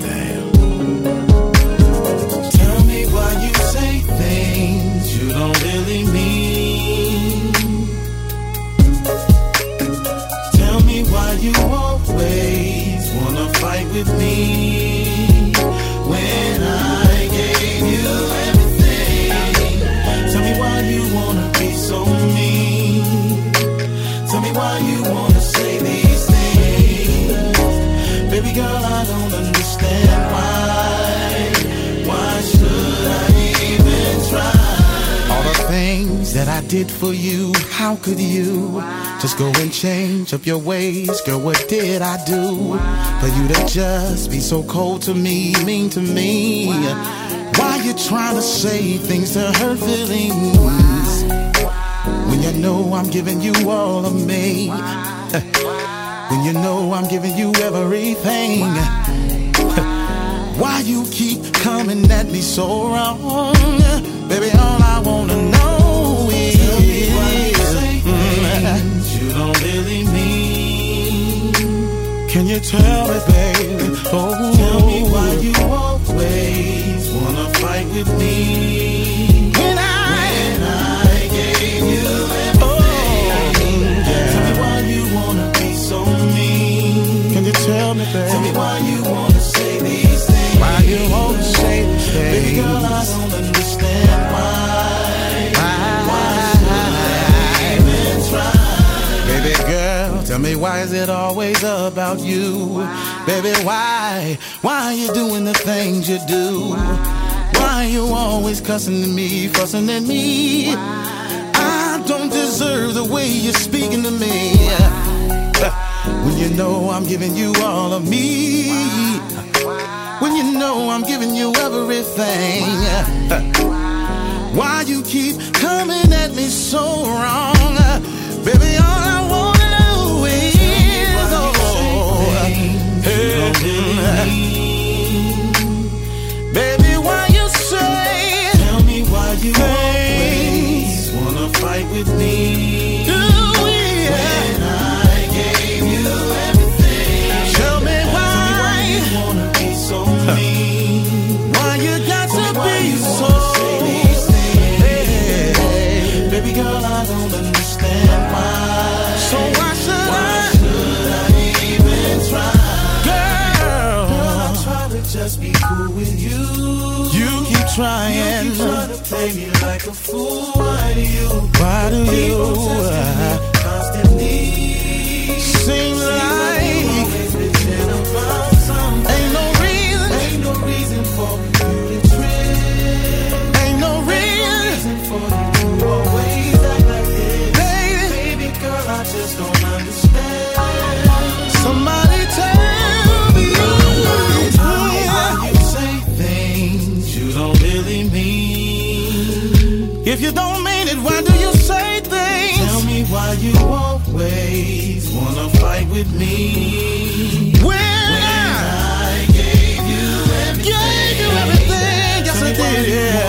Damn. Tell me why you say things you don't really mean. Tell me why you always wanna fight with me did for you, how could you just go and change up your ways? Girl, what did I do for you to just be so cold to me, mean to me? Why you trying to say things to hurt feelings when you know I'm giving you all of me? (laughs) When you know I'm giving you everything. (laughs) Why you keep coming at me so wrong? Baby, all I wanna Can you tell me, baby? Oh, tell me why you always wanna fight with me. It always about you? Baby, why? Why are you doing the things you do? Why are you always cussing at me, fussing at me? I don't deserve the way you're speaking to me. (laughs) When you know I'm giving you all of me. When you know I'm giving you everything. (laughs) Why you keep coming at me so wrong? Baby, all I hey, trying.
You keep trying to play me like a fool. Why do you?
Why do you?
Constantly.
If you don't mean it, why do you say things?
Tell me why you always wanna fight with me.
When, when
I, I, gave you everything,
gave you everything yes I did.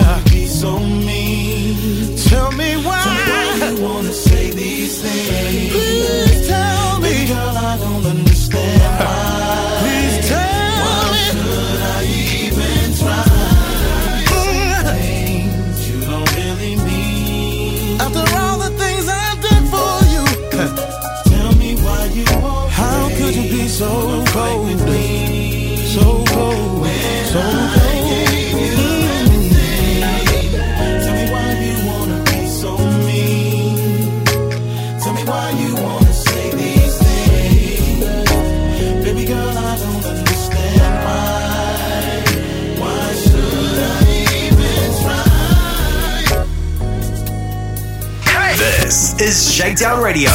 Shakedown Radio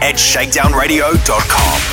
at shakedownradio.com.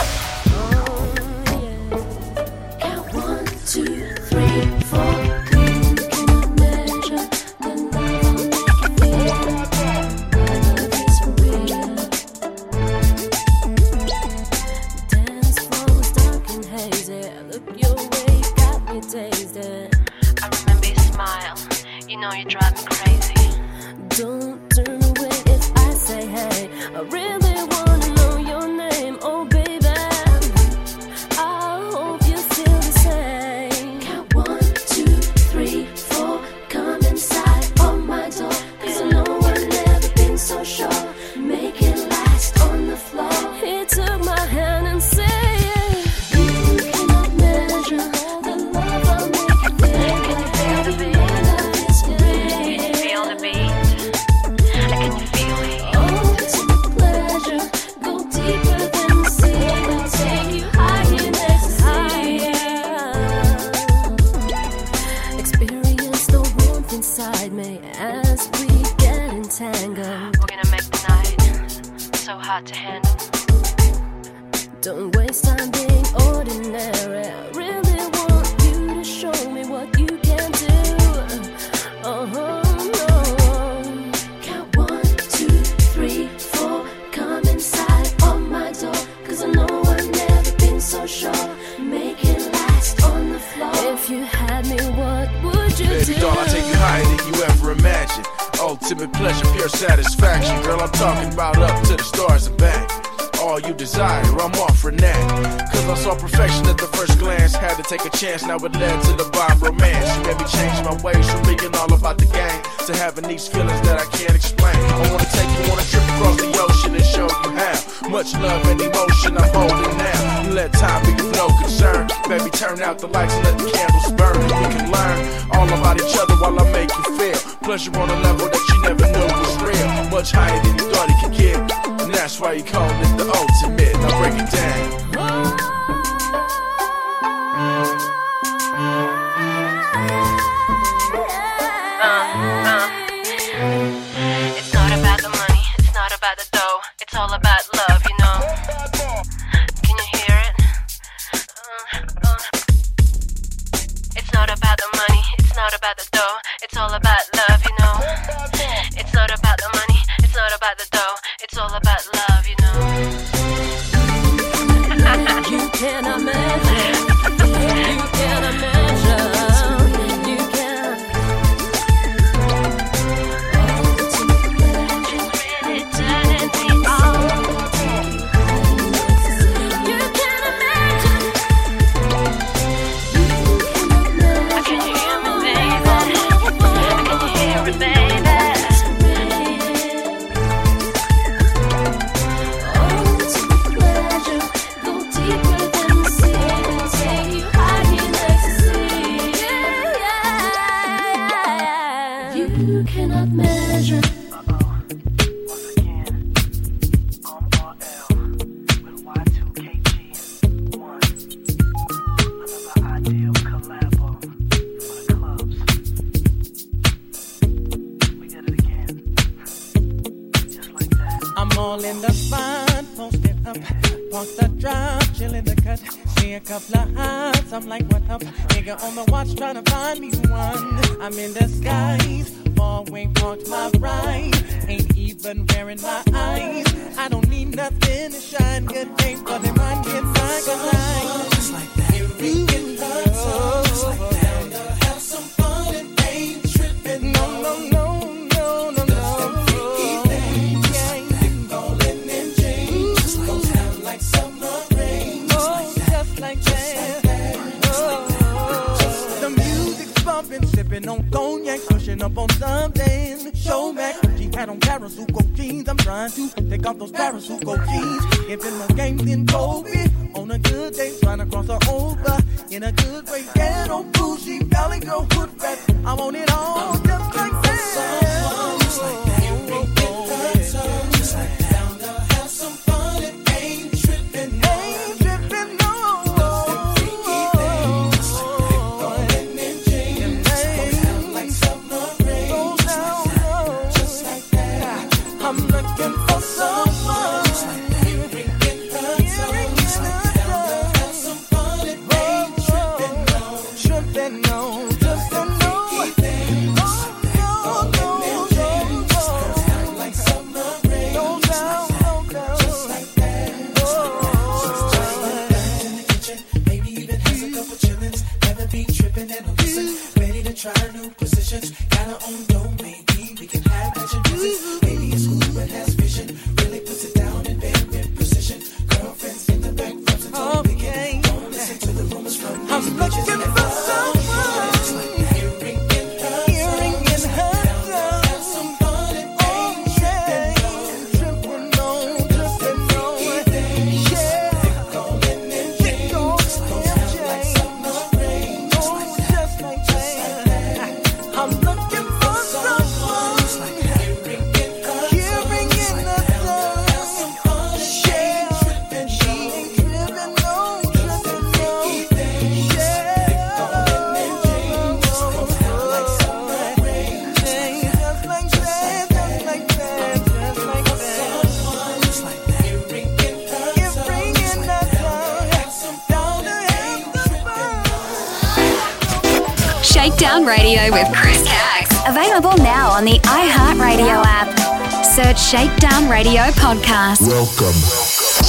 Shakedown with Chris Caggs. Available now on the iHeartRadio app. Search Shakedown Radio Podcast.
Welcome.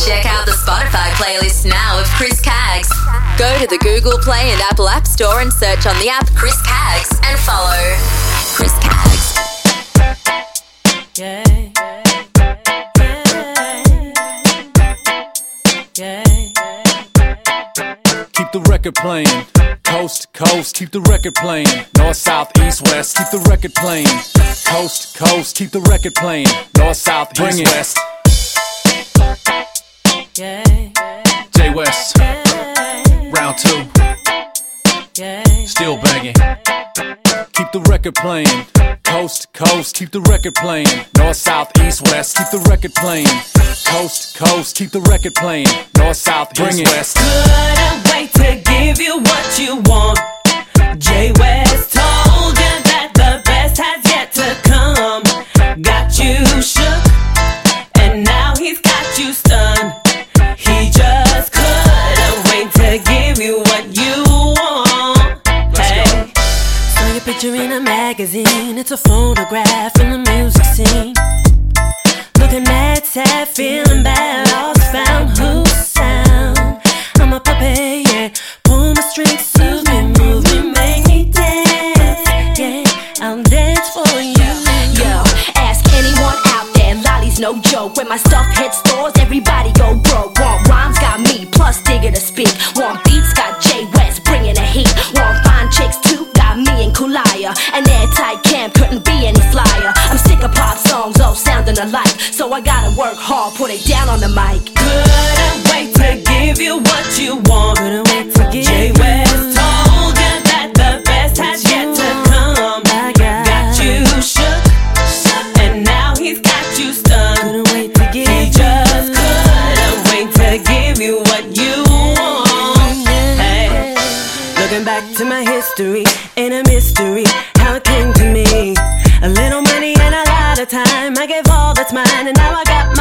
Check out the Spotify playlist now of Chris Caggs. Go to the Google Play and Apple App Store and search on the app Chris Caggs and follow Chris Caggs.
Yeah. Yeah.
Keep the record playing. Coast keep the record playing. North, south, east, west, keep the record playing. Coast coast, keep the record playing. North, south,
Bring
east,
it.
west.
Yeah.
J Wess. Round two. Still banging. Keep the record playing. Coast to coast, keep the record playing. North, south, east, west, keep the record playing. Coast to coast, keep the record playing. North, south,
Bring
east,
it.
west.
Couldn't wait to give you what you want. J Wess told you that the best has yet to come. Got you shook, and now he's got you stunned. He just couldn't wait to give you what picture in a magazine. It's a photograph in the music scene. Looking mad, sad, feeling bad, lost, found who's sound. I'm a puppet, yeah. Pull my strings, soothe me, move me, make me dance. Yeah, I'll dance for you.
No joke. When my stuff hits stores, everybody go broke. Want rhymes, got me, plus Digga to speak. Want beats, got J Wess bringing the heat. Want fine chicks too, got me and Kulaya. An airtight camp couldn't be any flyer. I'm sick of pop songs, all sounding alike. So I gotta work hard, put it down on the mic.
Couldn't wait to give you what you want. Couldn't wait to give J Wess told you that the best has you what you want. Hey, looking back to my history, ain't a mystery how it came to me. A little money and a lot of time. I gave all that's mine, and now I got my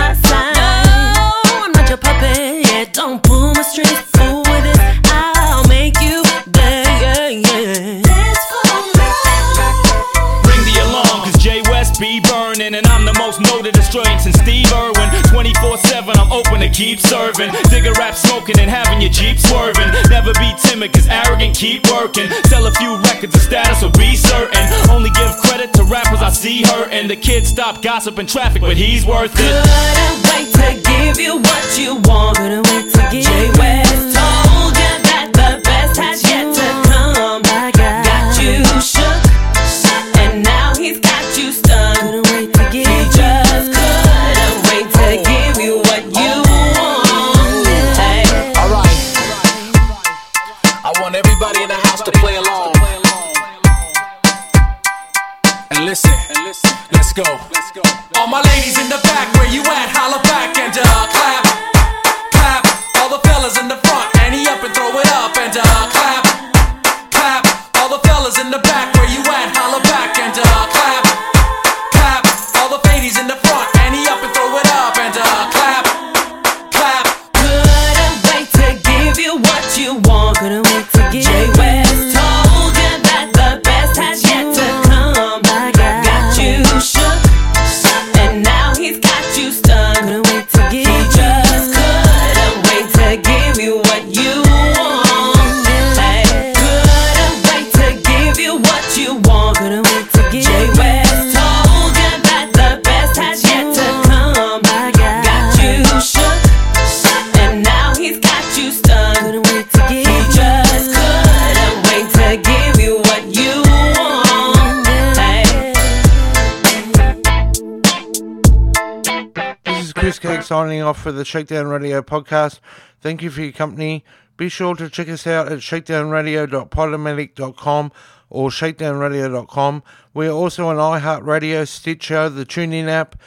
keep serving. Digga rap smoking and having your Jeep swerving. Never be timid, cause arrogant, keep working. Sell a few records of status will be certain. Only give credit to rappers I see hurting. The kids stop gossiping traffic, but he's worth it.
Couldn't wait to give you what you want. Couldn't wait to give J Wess told you that
Let's go.
All my ladies in the back, where you at? Holla back and uh, clap, clap. All the fellas in the front, he up and throw it up and uh, clap, clap. All the fellas in the back,
Cake signing off for the Shakedown Radio podcast. Thank you for your company. Be sure to check us out at shakedownradio.podomatic.com or shakedownradio.com. We're also on iHeartRadio, Stitcher, the TuneIn app,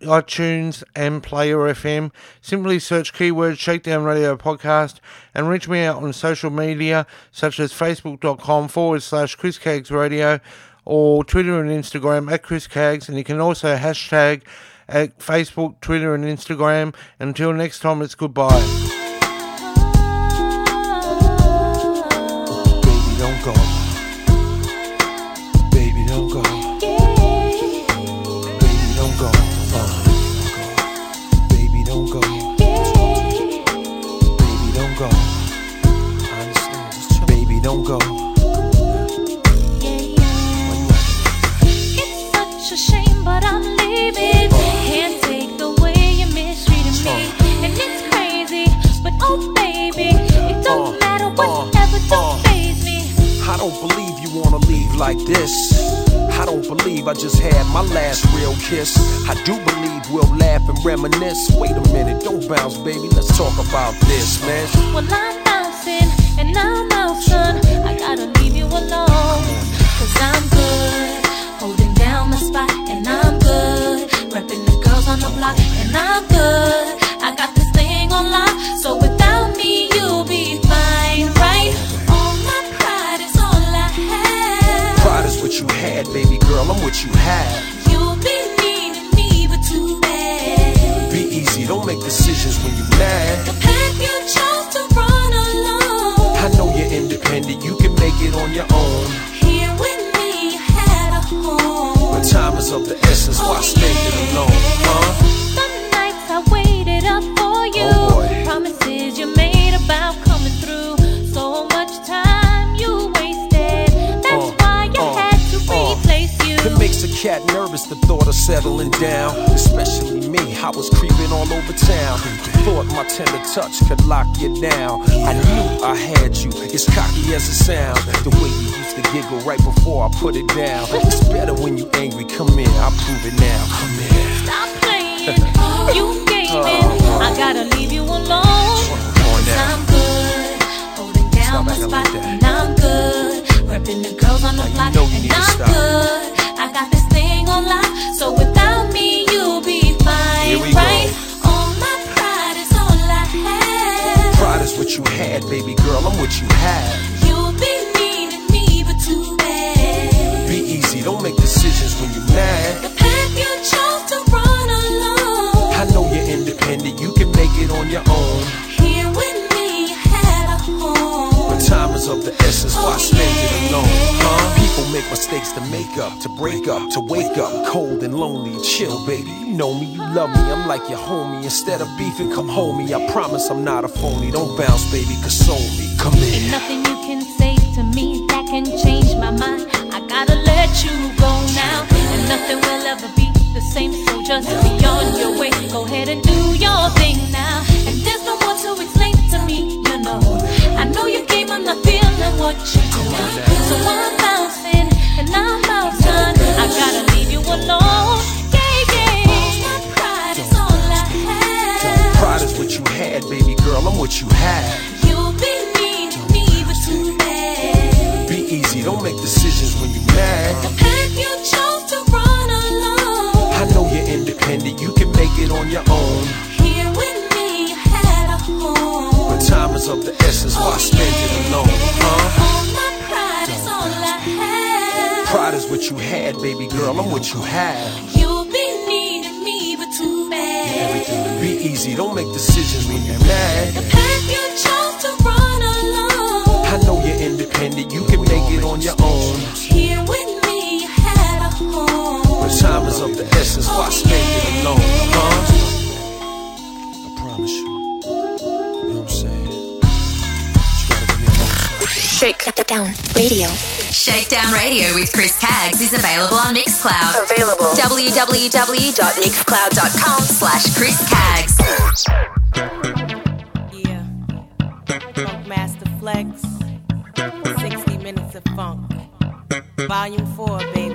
iTunes, and Player FM. Simply search keyword Shakedown Radio Podcast and reach me out on social media such as facebook.com forward slash Chris Radio or Twitter and Instagram at Chris Caggs. And you can also hashtag at Facebook, Twitter, and Instagram. Until next time, it's goodbye.
Like this. I don't believe I just had my last real kiss. I do believe we'll laugh and reminisce. Wait a minute, don't bounce, baby. Let's talk about this, man.
Well, I'm bouncing and I'm out, son. I gotta leave you alone. Cause I'm good, holding down the spot, and I'm good. Repping the girls on the block, and I'm good. I got this thing on lock, so without
girl. I'm what you have.
You'll be needing me, but too bad.
Be easy, don't make decisions when you're mad.
The path you chose to run alone.
I know you're independent, you can make it on your own.
Here with me, you had a home.
But time is of the essence, why tender touch could lock you down. I knew I had you, as cocky as it sounds. The way you used to giggle right before I put it down. It's better when you angry. Come in, I'll prove it now. Come here.
Stop playing. you gaming. Oh, oh, oh. I gotta leave you alone. Cause I'm good. Holding down my spot. And I'm good. Repping the girls on the block. And I'm good. I got this thing on lock. So without
had, baby girl. I'm what you have.
You'll be needing me, but too bad.
Be easy, don't make decisions when you're mad.
The path you chose to run alone.
I know you're independent, you can make it on your own.
Here with me, you had a home.
But time is of the essence, why oh, spend make mistakes to make up, to break up, to wake up, cold and lonely. Chill, baby. You know me, you love me. I'm like your homie. Instead of beefing, come home me. I promise I'm not a phony. Don't bounce, baby, console me. Come
Ain't
in.
nothing you can say to me that can change my mind. I gotta let you go now, and nothing will ever be the same. So just be on your way. Go ahead and do your thing now. And there's no more to explain to me, you know. I know your game, I'm not feeling what you do. So I'm
baby girl. I'm what you have.
You've been needing me, but too bad.
Be easy, don't make decisions when you're mad.
Path you chose to run alone.
I know you're independent, you can make it on your own.
Here with me, you had a home.
But time is of the essence, why spend it alone, huh?
Pride is
what you had, baby girl. I'm what you have.
You've been needing me, but too bad.
Be easy, don't make decisions when you're mad.
The path you chose to run alone.
I know you're independent, you can make it on your own.
Here with me, you had a home.
But time is of the essence, why oh, spend it alone, huh? I promise you. You know what I'm saying?
Shake down radio. Shakedown Radio with Chris Caggs is available on Mixcloud. Available. www.mixcloud.com slash Chris Caggs. Yeah.
Funk Master Flex. 60 minutes of funk. Volume 4, baby.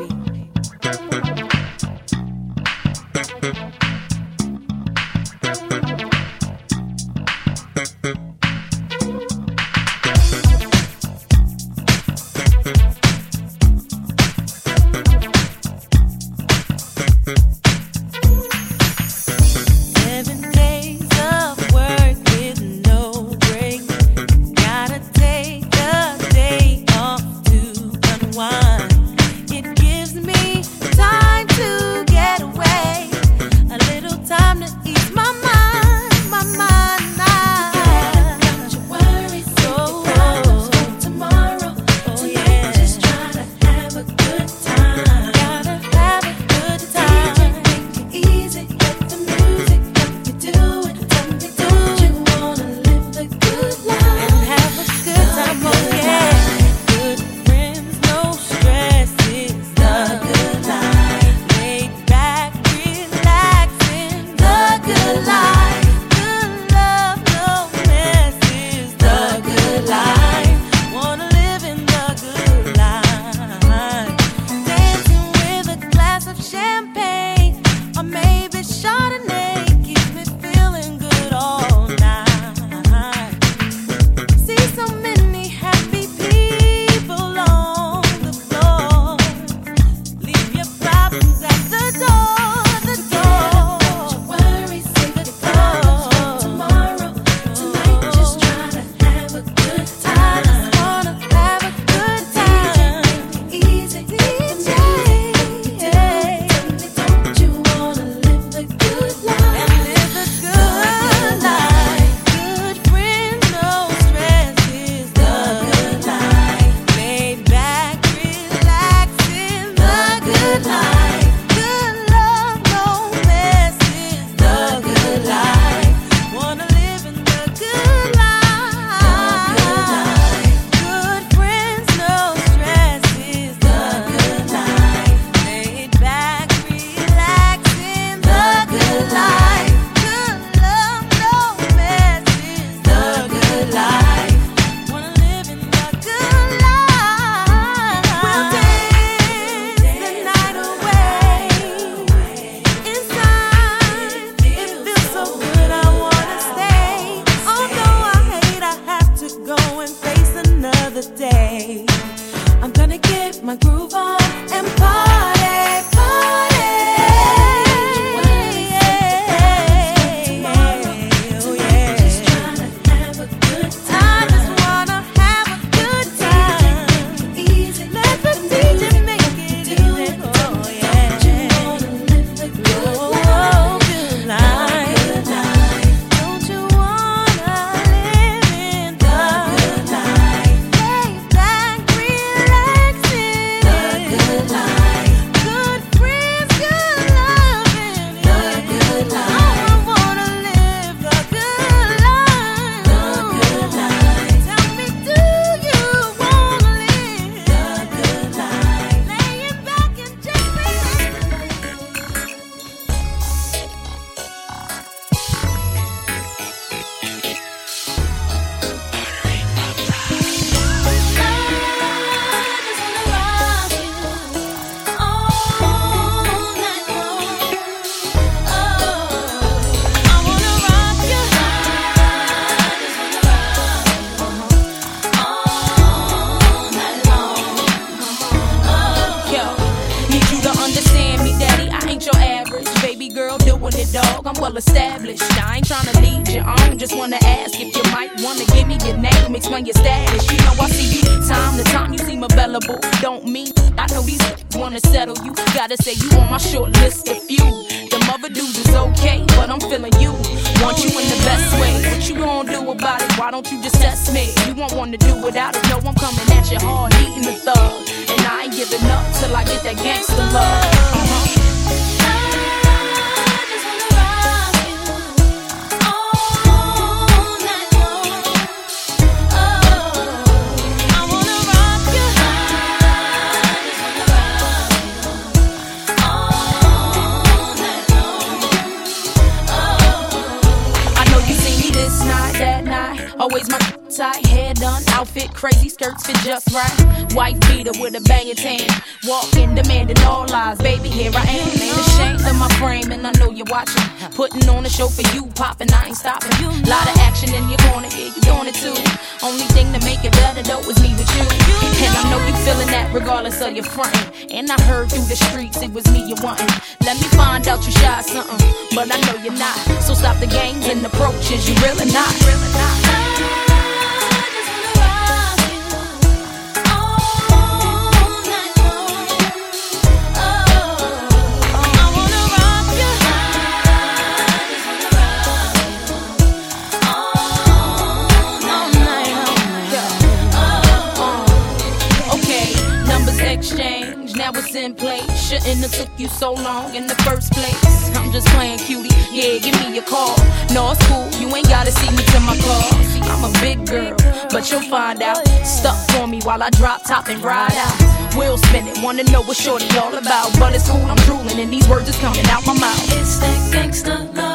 Always my tight, hair done, outfit crazy, skirts fit just right. White beater with a banging tan. Walking, demanding all lies. Baby, here I am. Ain't ashamed of my frame, and I know you're watching. Putting on a show for you, popping, I ain't stopping. Lot of action in your corner, yeah, you doing it too. Only thing to make it better though is me with you. And I know you feeling that regardless of your frontin'. And I heard through the streets it was me you wantin'. Let me find out you shy something, but I know you're not. So stop the games and approaches, you really not. Really not. In place. Shouldn't have took you so long in the first place. I'm just playing cutie, yeah, give me a call. No, it's cool, you ain't gotta see me till my car. I'm a big girl, but you'll find out. Stuck for me while I drop top and ride out. We'll spin it, wanna know what shorty all about. But it's cool, I'm drooling, and these words is coming out my mouth.
It's that gangsta love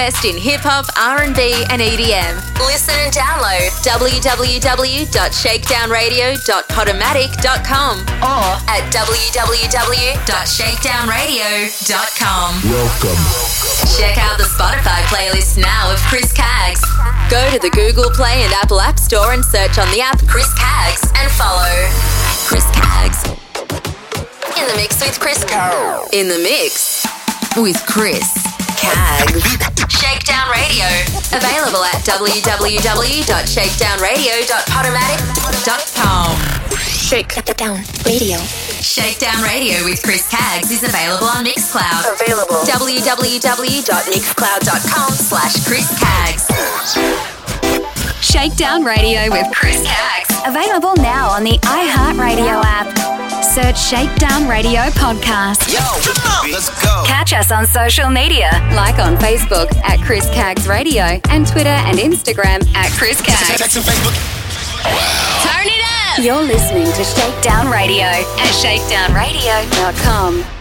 Best in hip hop, R&B, and EDM. Listen and download www.shakedownradio.podomatic.com or at www.shakedownradio.com.
Welcome.
Check out the Spotify playlist now of Chris Caggs. Go to the Google Play and Apple App Store and search on the app Chris Caggs and follow Chris Caggs. In the mix with Chris In the mix with Chris Caggs. Shakedown Radio. Available at www.shakedownradio.podomatic.com.
Shakedown Radio.
Shakedown Radio with Chris Caggs is available on Mixcloud.
Available.
www.mixcloud.com slash Chris Caggs.
Shakedown Radio with Chris Caggs. Available now on the iHeartRadio app. Search Shakedown Radio Podcast.
Yo, let's go.
Catch us on social media, like on Facebook at Chris Caggs Radio and Twitter and Instagram at Chris Caggs.
Text and Facebook.
Turn it up! You're listening to Shakedown Radio at shakedownradio.com.